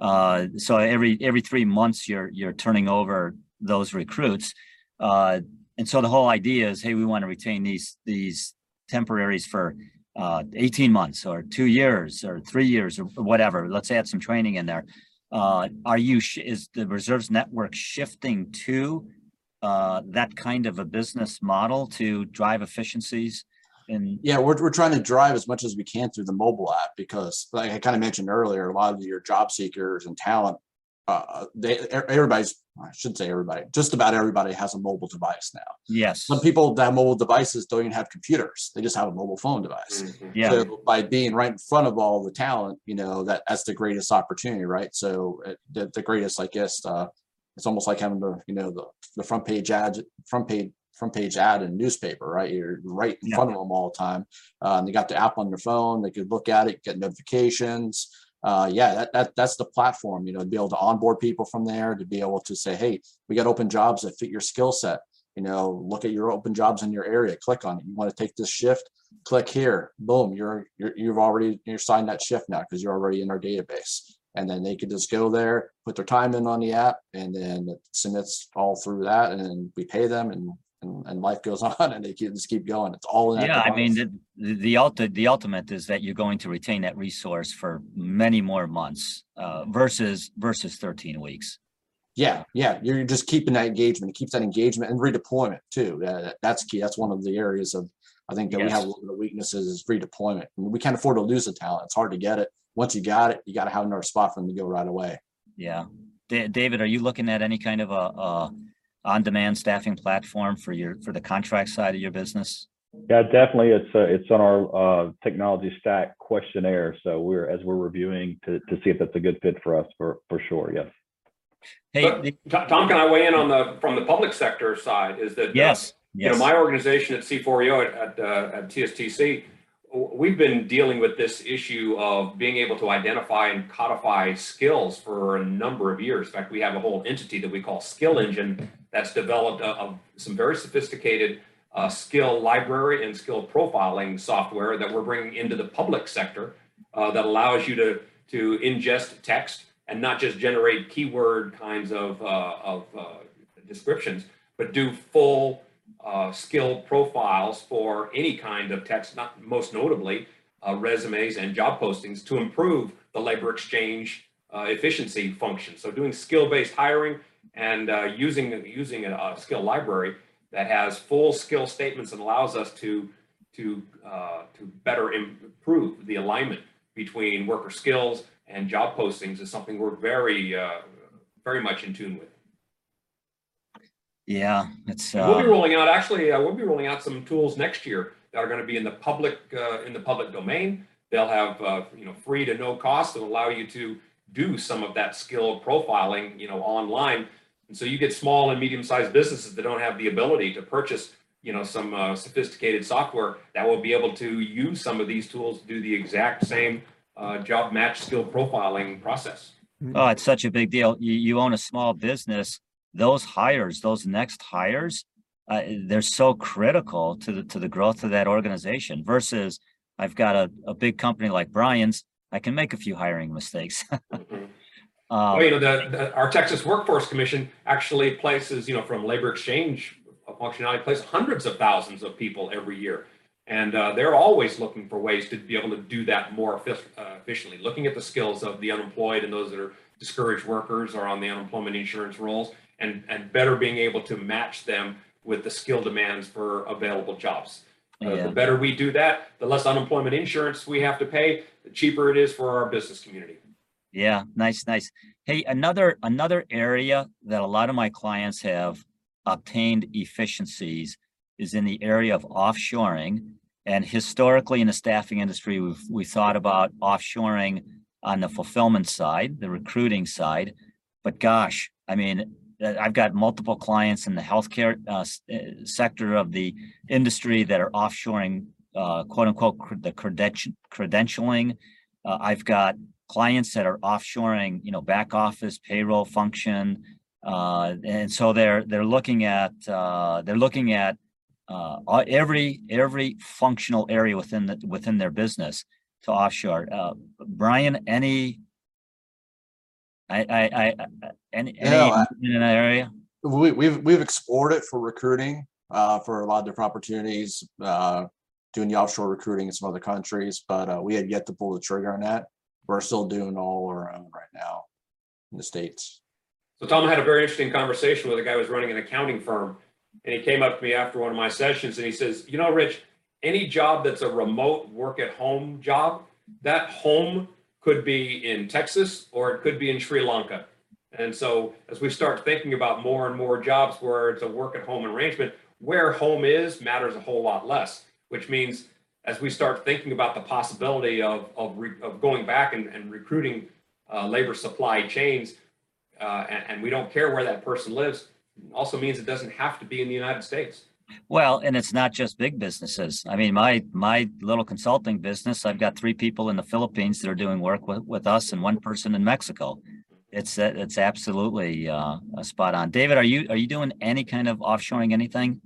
Uh so every every three months you're you're turning over those recruits. Uh and so the whole idea is hey we want to retain these these temporaries for uh, 18 months or two years or three years or whatever. Let's add some training in there. Uh, are you, is the reserves network shifting to uh, that kind of a business model to drive efficiencies? And Yeah, we're, we're trying to drive as much as we can through the mobile app because like I kind of mentioned earlier, a lot of your job seekers and talent, uh, they, e- everybody's, I shouldn't say everybody, just about everybody has a mobile device now. yes, Some people that have mobile devices don't even have computers. They just have a mobile phone device. Mhm. yeah, So by being right in front of all the talent, you know, that that's the greatest opportunity, right? So uh, the, the greatest, I guess, uh, it's almost like having the, you know, the, the front page ad, front page, front page ad in newspaper, right? You're right in Yeah. front of them all the time. Uh, and they got the app on their phone. They could look at it, get notifications. Uh, yeah, that, that, that's the platform, you know, to be able to onboard people from there, to be able to say, hey, we got open jobs that fit your skill set. You know, look at your open jobs in your area, click on it. You want to take this shift, click here, boom, you're, you're, you've already, you're signed that shift now because you're already in our database. And then they could just go there, put their time in on the app and then it submits all through that and then we pay them and, and, and life goes on and they just keep going. It's all in that yeah. I mean, the, the, the ultimate, the ultimate is that you're going to retain that resource for many more months uh, versus, versus 13 weeks. Yeah, yeah, you're just keeping that engagement. It keeps that engagement and redeployment too. That- that's key. That's one of the areas of, I think that we have a little bit of weaknesses is redeployment. I mean, We can't afford to lose the talent. It's hard to get it. Once you got it, you got to have another spot for them to go right away. Yeah. Da- David, are you looking at any kind of a, a on-demand staffing platform for your, for the contract side of your business? Yeah, definitely. It's uh, it's on our uh, technology stack questionnaire. So we're as we're reviewing to, to see if that's a good fit for us for for sure. Yes. Hey, But- the- Tom, can I weigh in on the, from the public sector side is that. uh, yes, You know, my organization at C4EO at, at, uh, at TSTC, w- we've been dealing with this issue of being able to identify and codify skills for a number of years. In fact, we have a whole entity that we call Skill Engine that's developed a, a- some very sophisticated uh, skill library and skill profiling software that we're bringing into the public sector uh, that allows you to to ingest text and not just generate keyword kinds of uh, of uh, descriptions, but do full uh, skill profiles for any kind of text, not most notably uh, resumes and job postings to improve the labor exchange uh, efficiency function. So doing skill-based hiring and uh, using using a, a skill library that has full skill statements and allows us to to uh, to better improve the alignment between worker skills and job postings is something we're very uh, very much in tune with. Yeah, it's, We'll be uh, rolling out, actually, uh, we'll be rolling out some tools next year that are going to be in the public, uh, in the public domain. They'll have, uh, you know, free to no cost and allow you to do some of that skill profiling, you know, online. And so you get small and medium-sized businesses that don't have the ability to purchase, you know, some uh, sophisticated software that will be able to use some of these tools to do the exact same uh, job match skill profiling process. oh, it's such a big deal. You, you own a small business, those hires, those next hires, uh, they're so critical to the, to the growth of that organization versus I've got a, a big company like Brian's, I can make a few hiring mistakes. Mhm. Um, Well, you know, the, the, our Texas Workforce Commission actually places, you know, from labor exchange functionality, places hundreds of thousands of people every year. And uh, they're always looking for ways to be able to do that more uh, efficiently, looking at the skills of the unemployed and those that are discouraged workers or on the unemployment insurance rolls, and, and better being able to match them with the skill demands for available jobs. Uh, Yeah. The better we do that, the less unemployment insurance we have to pay, the cheaper it is for our business community. Yeah, nice, nice. Hey, another another area that a lot of my clients have obtained efficiencies is in the area of offshoring. And historically in the staffing industry, we've we thought about offshoring on the fulfillment side, the recruiting side. But gosh, I mean, I've got multiple clients in the healthcare uh, uh, sector of the industry that are offshoring, uh, quote unquote, the credentialing. Uh, I've got clients that are offshoring, you know, back office payroll function. Uh, and so they're, they're looking at, uh, they're looking at, every, every functional area within the, within their business to offshore. Brian, any? I, I, I, I- any, any No, I- in that area? We, we've, we've explored it for recruiting, uh, for a lot of different opportunities, uh, doing the offshore recruiting in some other countries, but, uh, we had yet to pull the trigger on that. We're still doing all our own right now in the States. So Tom had a very interesting conversation with a guy who was running an accounting firm. And he came up to me after one of my sessions and he says, you know, Rich, any job that's a remote work at home job, that home could be in Texas or it could be in Sri Lanka. And so as we start thinking about more and more jobs where it's a work at home arrangement, where home is matters a whole lot less, which means as we start thinking about the possibility of, of, re, of going back and, and recruiting uh, labor supply chains, uh, and, and we don't care where that person lives, also means it doesn't have to be in the United States. Well, and it's not just big businesses. I mean, my, my little consulting business, I've got three people in the Philippines that are doing work with, with us and one person in Mexico. It's, it's absolutely, uh, spot on. David, are you, are you doing any kind of offshoring anything?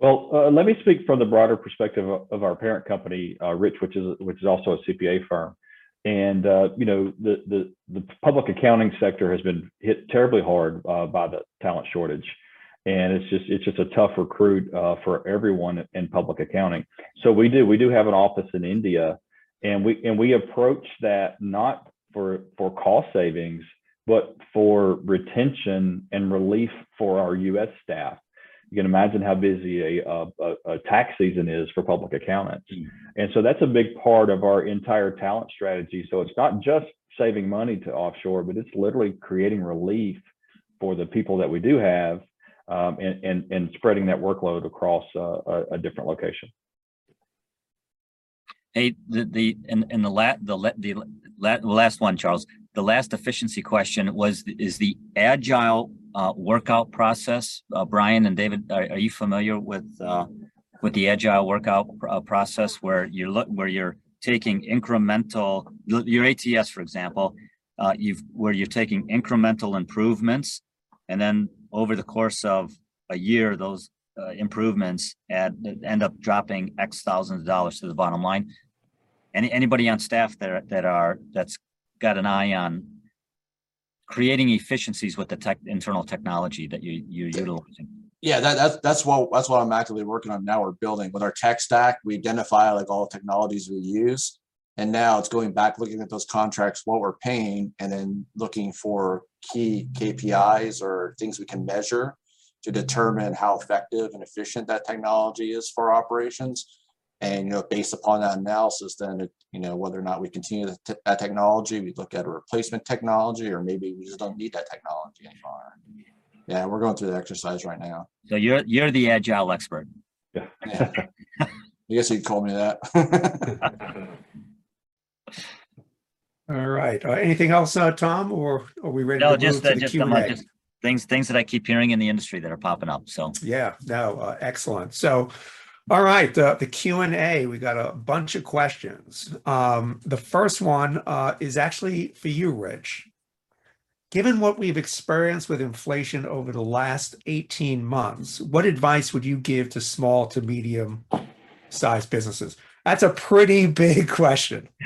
Well, uh, let me speak from the broader perspective of, of our parent company, uh, Rich, which is which is also a CPA firm. And uh, you know, the, the the public accounting sector has been hit terribly hard uh, by the talent shortage, and it's just it's just a tough recruit uh, for everyone in public accounting. So we do we do have an office in India, and we and we approach that not for for cost savings, but for retention and relief for our U.S. staff you can imagine how busy a, a, a tax season is for public accountants. And so that's a big part of our entire talent strategy. So it's not just saving money to offshore, but it's literally creating relief for the people that we do have um, and, and, and spreading that workload across uh, a, a different location. Hey, the, the, in, in the la, the, la- the la, last one, Charles, the last efficiency question was, is the agile, uh, workout process, uh, Brian and David, are, are you familiar with, uh, with the agile workout, uh, process where you're look, where you're taking incremental, your ATS, for example, uh, you've, where you're taking incremental improvements and then over the course of a year, those, uh, improvements add, end up dropping X thousands of dollars to the bottom line. Any, anybody on staff that, that are, that's got an eye on creating efficiencies with the tech, internal technology that you, you're utilizing? Yeah, that, that's, that's what, that's what I'm actively working on now. We're building with our tech stack. We identify like all the technologies we use. And now it's going back, looking at those contracts, what we're paying, and then looking for key KPIs or things we can measure to determine how effective and efficient that technology is for operations. And, you know, based upon that analysis, then, it you know, whether or not we continue that te- that technology, we look at a replacement technology, or maybe we just don't need that technology anymore. Yeah, we're going through the exercise right now. So you're, you're the agile expert. Yeah. I guess you'd call me that. All right. Uh, anything else, uh, Tom, or are we ready No, to move just, to uh, the just, Q um, and A? just things, things that I keep hearing in the industry that are popping up. So Yeah, no, uh, excellent. So, all right, the, the Q and A, we got a bunch of questions. Um, the first one uh, is actually for you, Rich. Given what we've experienced with inflation over the last 18 months, what advice would you give to small to medium sized businesses? That's a pretty big question.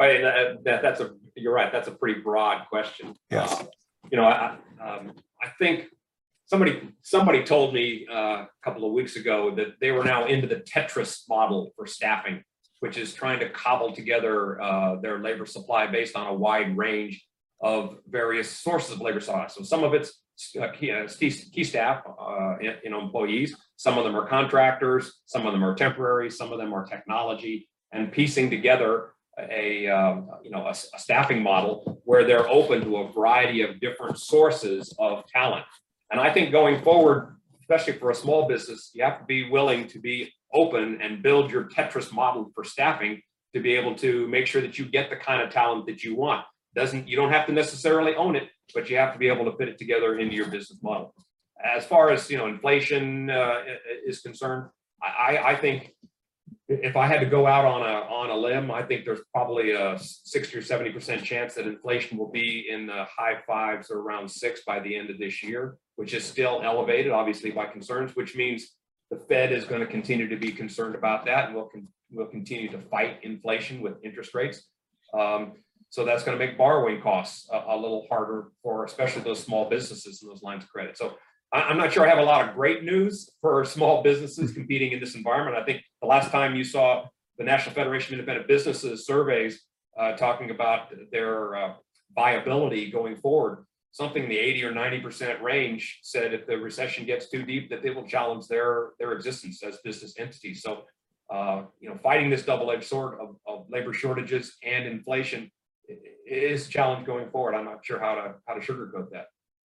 Right, that, that, that's a, you're right, that's a pretty broad question. Yes. Uh, You know, I, um, I think somebody, somebody told me uh, a couple of weeks ago that they were now into the Tetris model for staffing, which is trying to cobble together uh, their labor supply based on a wide range of various sources of labor supply. So some of it's uh, key, uh, key, key staff, uh, you know, employees. Some of them are contractors, some of them are temporary, some of them are technology, and piecing together a, um, you know, a staffing model where they're open to a variety of different sources of talent. And I think going forward, especially for a small business, you have to be willing to be open and build your Tetris model for staffing to be able to make sure that you get the kind of talent that you want. Doesn't, you don't have to necessarily own it, but you have to be able to fit it together into your business model. As far as, you know, inflation uh, is concerned, I, I, I think if I had to go out on a, on a limb, I think there's probably a sixty or seventy percent chance that inflation will be in the high fives or around six by the end of this year, which is still elevated, obviously by concerns, which means the Fed is going to continue to be concerned about that and will, con- will continue to fight inflation with interest rates. Um, so that's going to make borrowing costs a, a little harder for especially those small businesses and those lines of credit. So I'm not sure I have a lot of great news for small businesses competing in this environment. I think the last time you saw the National Federation of Independent Businesses surveys uh, talking about their uh, viability going forward, something in the 80 or 90% range said if the recession gets too deep, that they will challenge their, their existence as business entities. So, uh, you know, fighting this double-edged sword of, of labor shortages and inflation i- i- a challenge going forward. I'm not sure how to, how to sugarcoat that.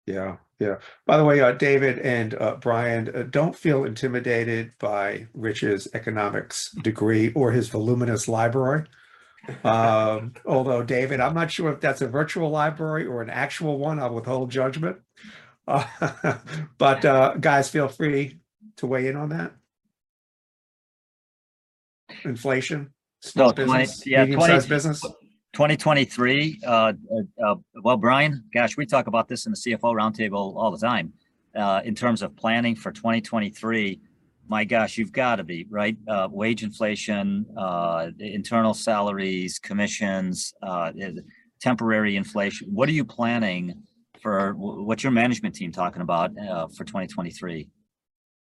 Yeah, yeah. By the way, uh, David and uh, Brian, uh, don't feel intimidated by Rich's economics degree or his voluminous library. Um, although, David, I'm not sure if that's a virtual library or an actual one. I'll withhold judgment. Uh, but uh, guys, feel free to weigh in on that. Inflation, small So 20 business, yeah, 20 medium-sized business. 2023, uh, uh, uh, well, Brian, gosh, we talk about this in the CFO roundtable all the time. Uh, in terms of planning for 2023, my gosh, you've got to be right. Uh, wage inflation, uh, internal salaries, commissions, temporary inflation. What are you planning for? wh- What's your management team talking about for 2023?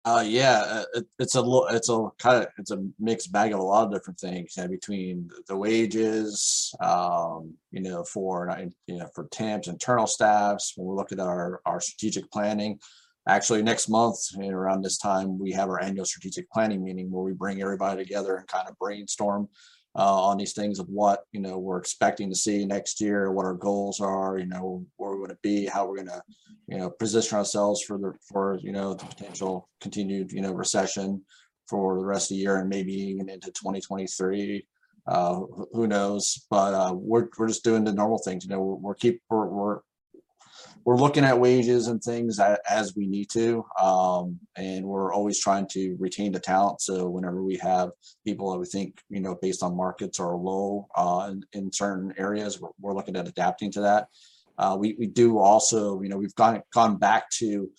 Uh, yeah, it, it's a it's a kind of, it's a mixed bag of a lot of different things, you know, between the wages, um, you know, for, you know, for temps, internal staffs, when we're looking at our, our strategic planning. Actually, next month, around this time, we have our annual strategic planning meeting where we bring everybody together and kind of brainstorm uh, on these things of what, you know, we're expecting to see next year, what our goals are, you know, where we're going to be, how we're gonna you know, position ourselves for the, for, you know, the potential continued, you know, recession for the rest of the year and maybe even into twenty twenty-three. Uh, who- who knows? But, uh, we're, we're just doing the normal things, you know, we're, we're keep, we're, we're, we're looking at wages and things as we need to. Um, and we're always trying to retain the talent. So whenever we have people that we think, you know, based on markets are low, uh, in, in certain areas, we're, we're looking at adapting to that. Uh, we, we do also, you know, we've gone, gone back to,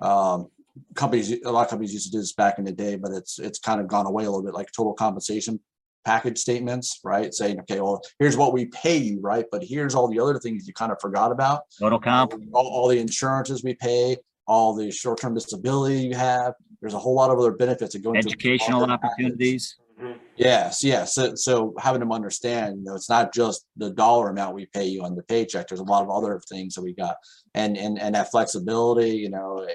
um, companies, a lot of companies used to do this back in the day, but it's, it's kind of gone away a little bit, like total compensation package statements, right? Saying, okay, well, here's what we pay you, right? But here's all the other things you kind of forgot about. Total comp? All, all the insurances we pay, all the short-term disability you have. There's a whole lot of other benefits that go into. Educational larger package. opportunities? Mm-hmm. Yes, yes. So, so having them understand, you know, it's not just the dollar amount we pay you on the paycheck. There's a lot of other things that we got, and and and that flexibility, you know, and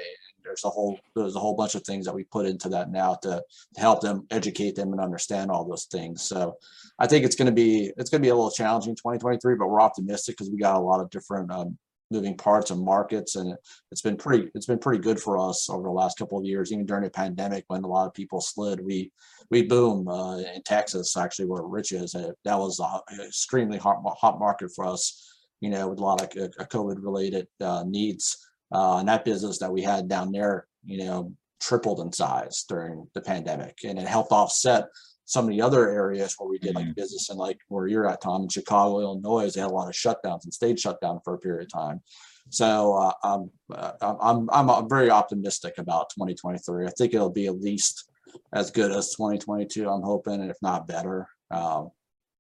there's a whole there's a whole bunch of things that we put into that now to, to help them educate them and understand all those things. So, I think it's going to be it's going to be a little challenging 2023, but we're optimistic because we got a lot of different um, moving parts and markets, and it, it's been pretty it's been pretty good for us over the last couple of years. Even during the pandemic, when a lot of people slid, we we boom uh, in Texas, actually where Rich is. Uh, that was a hot- extremely hot, hot market for us, you know, with a lot of uh, COVID related uh, needs. Uh, and that business that we had down there, you know, tripled in size during the pandemic and it helped offset some of the other areas where we did like business and like where you're at, Tom, in Chicago, Illinois, they had a lot of shutdowns and stayed shut down for a period of time. So uh, I'm, uh, I'm, I'm, I'm very optimistic about 2023. I think it'll be at least as good as 2022. I'm hoping, and if not better, um,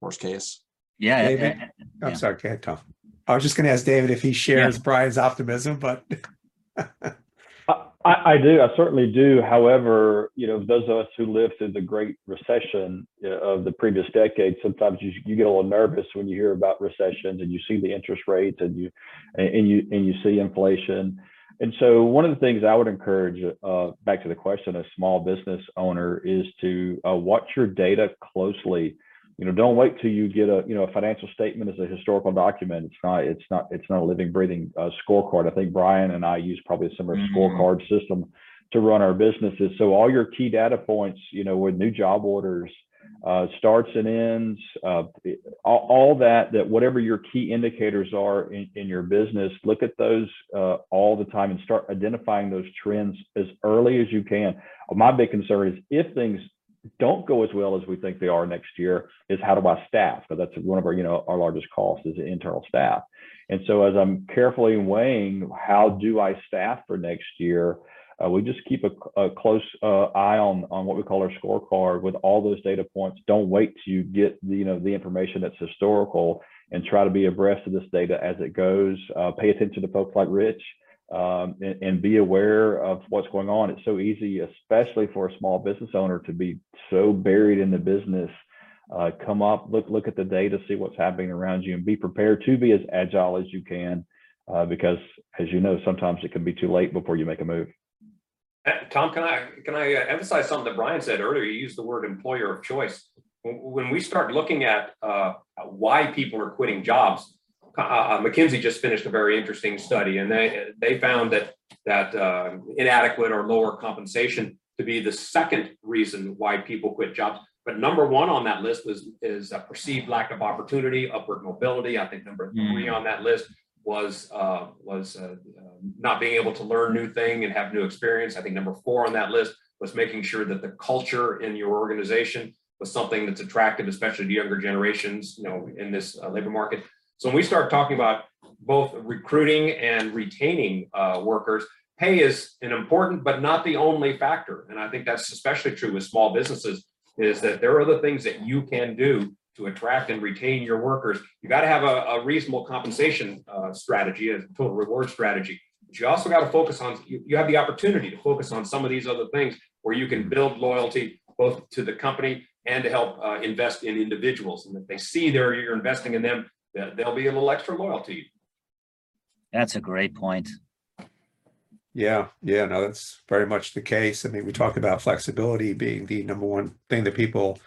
worst case. Yeah. David? uh, I'm Yeah. sorry, go ahead, Tom. I was just going to ask David if he shares Brian's optimism, but I, I, I do. I certainly do. However, you know, those of us who lived through the Great Recession of the previous decade, sometimes you, you get a little nervous when you hear about recessions and you see the interest rates and you and you and you see inflation. And so, one of the things I would encourage, uh, back to the question, a small business owner, is to uh, watch your data closely. You know, don't wait till you get a you know a financial statement as a historical document. It's not it's not it's not a living breathing uh, scorecard. I think Brian and I use probably a similar Mhm. scorecard system to run our businesses. So all your key data points, you know, with new job orders, uh, starts and ends, uh, all, all that, that whatever your key indicators are in, in your business, look at those uh, all the time and start identifying those trends as early as you can. My big concern is if things don't go as well as we think they are next year, is how do I staff? Because that's one of our, you know, our largest costs is internal staff. And so as I'm carefully weighing how do I staff for next year, uh, we just keep a, a close uh, eye on on what we call our scorecard with all those data points. Don't wait till you get the you know the information that's historical and try to be abreast of this data as it goes. Uh, pay attention to folks like Rich um, and, and be aware of what's going on. It's so easy, especially for a small business owner, to be so buried in the business. Uh, come up, look look at the data, see what's happening around you, and be prepared to be as agile as you can. Uh, because, as you know, sometimes it can be too late before you make a move. Uh, Tom, can I, can I uh, emphasize something that Brian said earlier? You used the word employer of choice. When, when we start looking at uh, why people are quitting jobs, uh, uh, McKinsey just finished a very interesting study and they, they found that, that uh, inadequate or lower compensation to be the second reason why people quit jobs. But number one on that list was, is a perceived lack of opportunity, upward mobility. I think number three on that list was uh, was uh, uh, not being able to learn new thing and have new experience. I think number four on that list was making sure that the culture in your organization was something that's attractive, especially to younger generations, you know, in this uh, labor market. So when we start talking about both recruiting and retaining uh, workers, pay is an important but not the only factor. And I think that's especially true with small businesses. Is that there are other things that you can do to attract and retain your workers. You got to have a, a reasonable compensation uh, strategy, a total reward strategy. But you also got to focus on, you, you have the opportunity to focus on some of these other things where you can build loyalty both to the company and to help uh, invest in individuals. And if they see there you're investing in them, they- they'll be a little extra loyalty. That's a great point. Yeah, yeah, no, that's very much the case. I mean, we talked about flexibility being the number one thing that people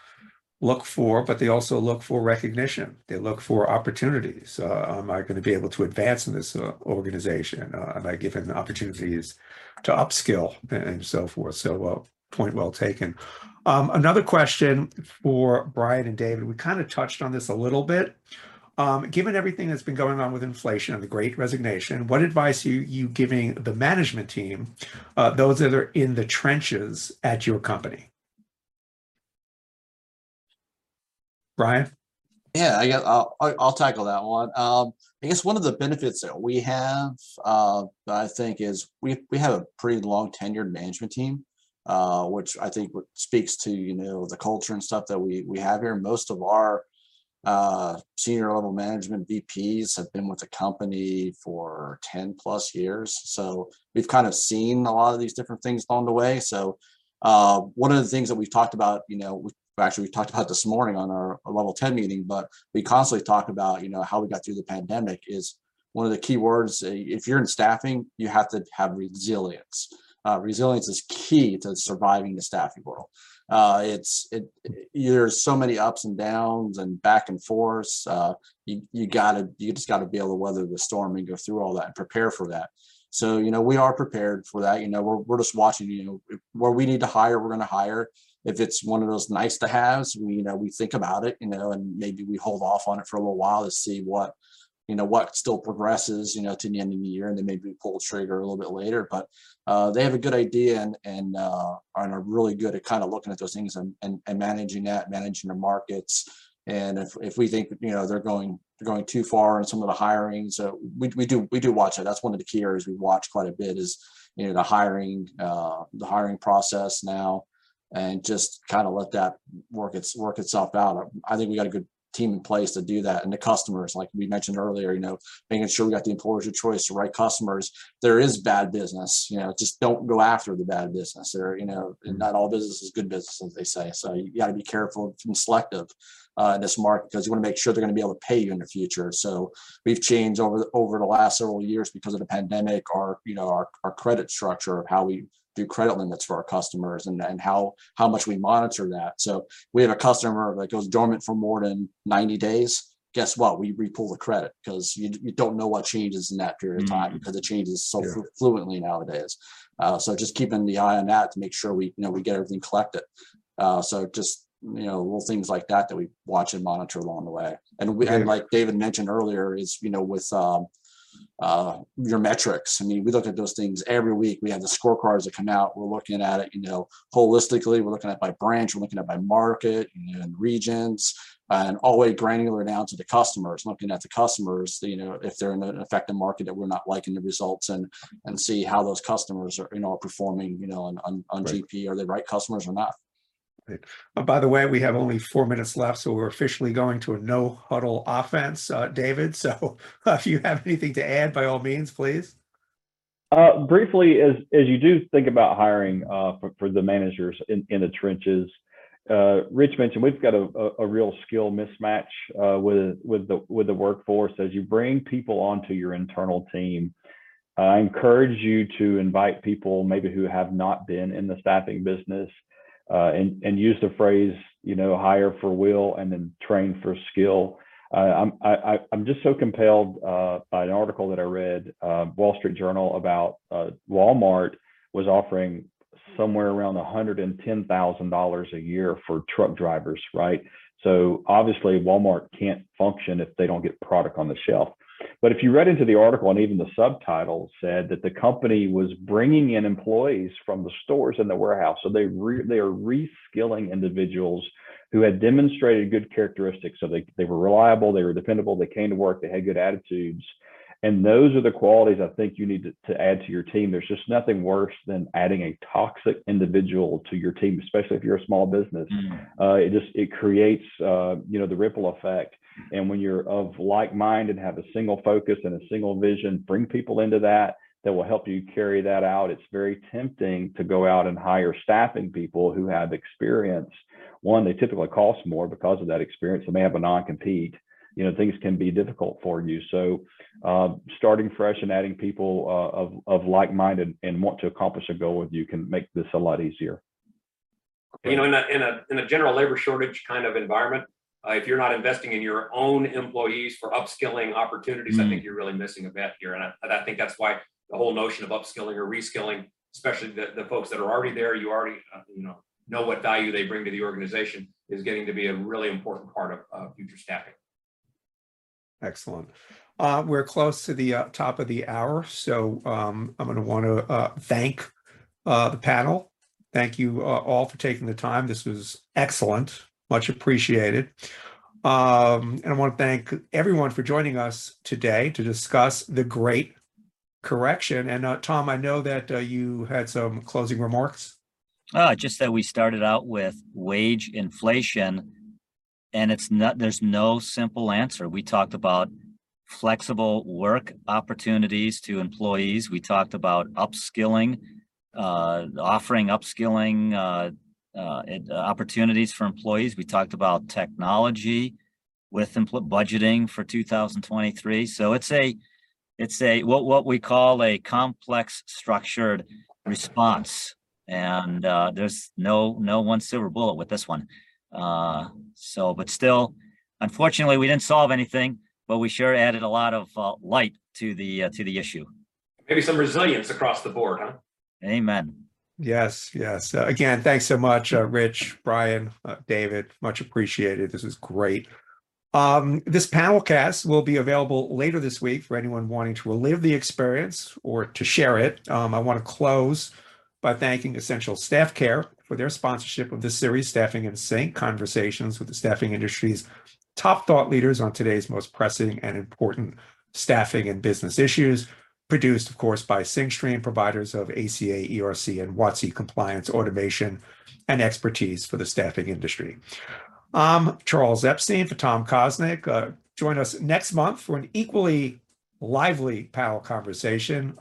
look for, but they also look for recognition. They look for opportunities. Uh, am I going to be able to advance in this uh, organization? Uh, am I given opportunities to upskill and, and so forth? So, uh, point well taken. Um, another question for Brian and David. We kind of touched on this a little bit. Um, given everything that's been going on with inflation and the great resignation, what advice are you, giving the management team, uh, those that are in the trenches at your company? Brian? Yeah, I guess I'll, I'll I'll tackle that one. Um, I guess one of the benefits that we have, uh, I think is we, we have a pretty long tenured management team. Uh, which I think speaks to, you know, the culture and stuff that we, we have here. Most of our, uh, senior level management VPs have been with the company for ten plus years. So we've kind of seen a lot of these different things along the way. So, uh, one of the things that we've talked about, you know, we actually we talked about this morning on our, our level 10 meeting, but we constantly talk about, you know, how we got through the pandemic is one of the key words. uh, If you're in staffing, you have to have resilience. Uh, resilience is key to surviving the staffing world. Uh, it's it, there's so many ups and downs and back and forth. Uh, you you gotta you just gotta be able to weather the storm and go through all that and prepare for that. So you know we are prepared for that. You know we're we're just watching. You know where we need to hire, we're going to hire if it's one of those nice to haves, we, you know, we think about it, you know, and maybe we hold off on it for a little while to see what, you know, what still progresses, you know, to the end of the year, and then maybe pull the trigger a little bit later. But uh, they have a good idea and and uh, are really good at kind of looking at those things and, and and managing that, managing the markets. And if if we think you know they're going going too far in some of the hiring, so we we do we do watch it. That's one of the key areas we watch quite a bit is you know the hiring uh, the hiring process now and just kind of let that work its work itself out. I think we got a good team in place to do that. And the customers, like we mentioned earlier, you know, making sure we got the employers of choice, the right customers. There is bad business, you know, just don't go after the bad business. There, you know, and not all business is good business, as they say. So you got to be careful and selective uh, in this market because you want to make sure they're going to be able to pay you in the future. So we've changed over over the last several years because of the pandemic, our you know our, our credit structure of how we do credit limits for our customers and, and how how much we monitor that. So we have a customer that goes dormant for more than 90 days. Guess what? We repull the credit because you, you don't know what changes in that period of time because it changes so Yeah. flu- fluently nowadays. Uh, so just keeping the eye on that to make sure we you know we get everything collected. Uh, so just you know little things like that that we watch and monitor along the way. And we, and like David mentioned earlier, is you know with um, uh, your metrics. I mean, we look at those things every week. We have the scorecards that come out. We're looking at it, you know, holistically. We're looking at by branch. We're looking at by market you know, and regions, and all the way granular down to the customers. Looking at the customers, you know, if they're in an effective market that we're not liking the results, and and see how those customers are, you know, are performing, you know, on on, on Right. GP. Are they right customers or not? Uh, by the way, we have only four minutes left, so we're officially going to a no huddle offense, uh, David. So if you have anything to add, by all means, please. Uh, briefly, as as you do think about hiring uh, for, for the managers in, in the trenches, uh, Rich mentioned we've got a, a, a real skill mismatch uh, with with the with the workforce. As you bring people onto your internal team, I encourage you to invite people maybe who have not been in the staffing business, uh, and and use the phrase you know hire for will and then train for skill. Uh, I'm I, I'm just so compelled uh, by an article that I read, uh, Wall Street Journal about uh, Walmart was offering somewhere around $110,000 a year for truck drivers, right? So obviously Walmart can't function if they don't get product on the shelf. But if you read into the article and even the subtitle said that the company was bringing in employees from the stores and the warehouse, so they re- they are reskilling individuals who had demonstrated good characteristics. So they, they were reliable, they were dependable, they came to work, they had good attitudes. And those are the qualities I think you need to, to add to your team. There's just nothing worse than adding a toxic individual to your team, especially if you're a small business. Mm. Uh, it just it creates uh, you know the ripple effect. And when you're of like mind and have a single focus and a single vision, bring people into that that will help you carry that out. It's very tempting to go out and hire staffing people who have experience. One, they typically cost more because of that experience. They may have a non-compete. You know, things can be difficult for you. So, uh, starting fresh and adding people uh, of of like minded and want to accomplish a goal with you can make this a lot easier. You know, in a, in a, in a general labor shortage kind of environment, uh, if you're not investing in your own employees for upskilling opportunities, I think you're really missing a bet here. And I, and I think that's why the whole notion of upskilling or reskilling, especially the, the folks that are already there, you already, uh, you know, know what value they bring to the organization is getting to be a really important part of, uh, future staffing. Excellent. Uh, we're close to the uh, top of the hour, so um, I'm going to want to uh, thank uh, the panel. Thank you uh, all for taking the time. This was excellent, much appreciated. Um, and I want to thank everyone for joining us today to discuss the great correction. And uh, Tom, I know that uh, you had some closing remarks. Uh, just that we started out with wage inflation and it's not, there's no simple answer. We talked about flexible work opportunities to employees. We talked about upskilling, uh, offering upskilling, uh, uh, opportunities for employees. We talked about technology with empl- budgeting for 2023. So it's a, it's a, what, what we call a complex structured response. And, uh, there's no, no one silver bullet with this one. Uh, so, but still, unfortunately, we didn't solve anything, but we sure added a lot of, uh, light to the, uh, to the issue. Maybe some resilience across the board, huh? Amen. Yes, yes. Uh, again, thanks so much, uh, Rich, Brian, uh, David. Much appreciated. This is great. Um, this panel cast will be available later this week for anyone wanting to relive the experience or to share it. Um, I want to close by thanking Essential Staff Care for their sponsorship of this series, Staffing in Sync Conversations with the Staffing Industry's top thought leaders on today's most pressing and important staffing and business issues produced, of course, by SyncStream, providers of ACA, ERC, and WOTC compliance automation and expertise for the staffing industry. I'm Charles Epstein for Tom Kosnick. Uh, join us next month for an equally lively panel conversation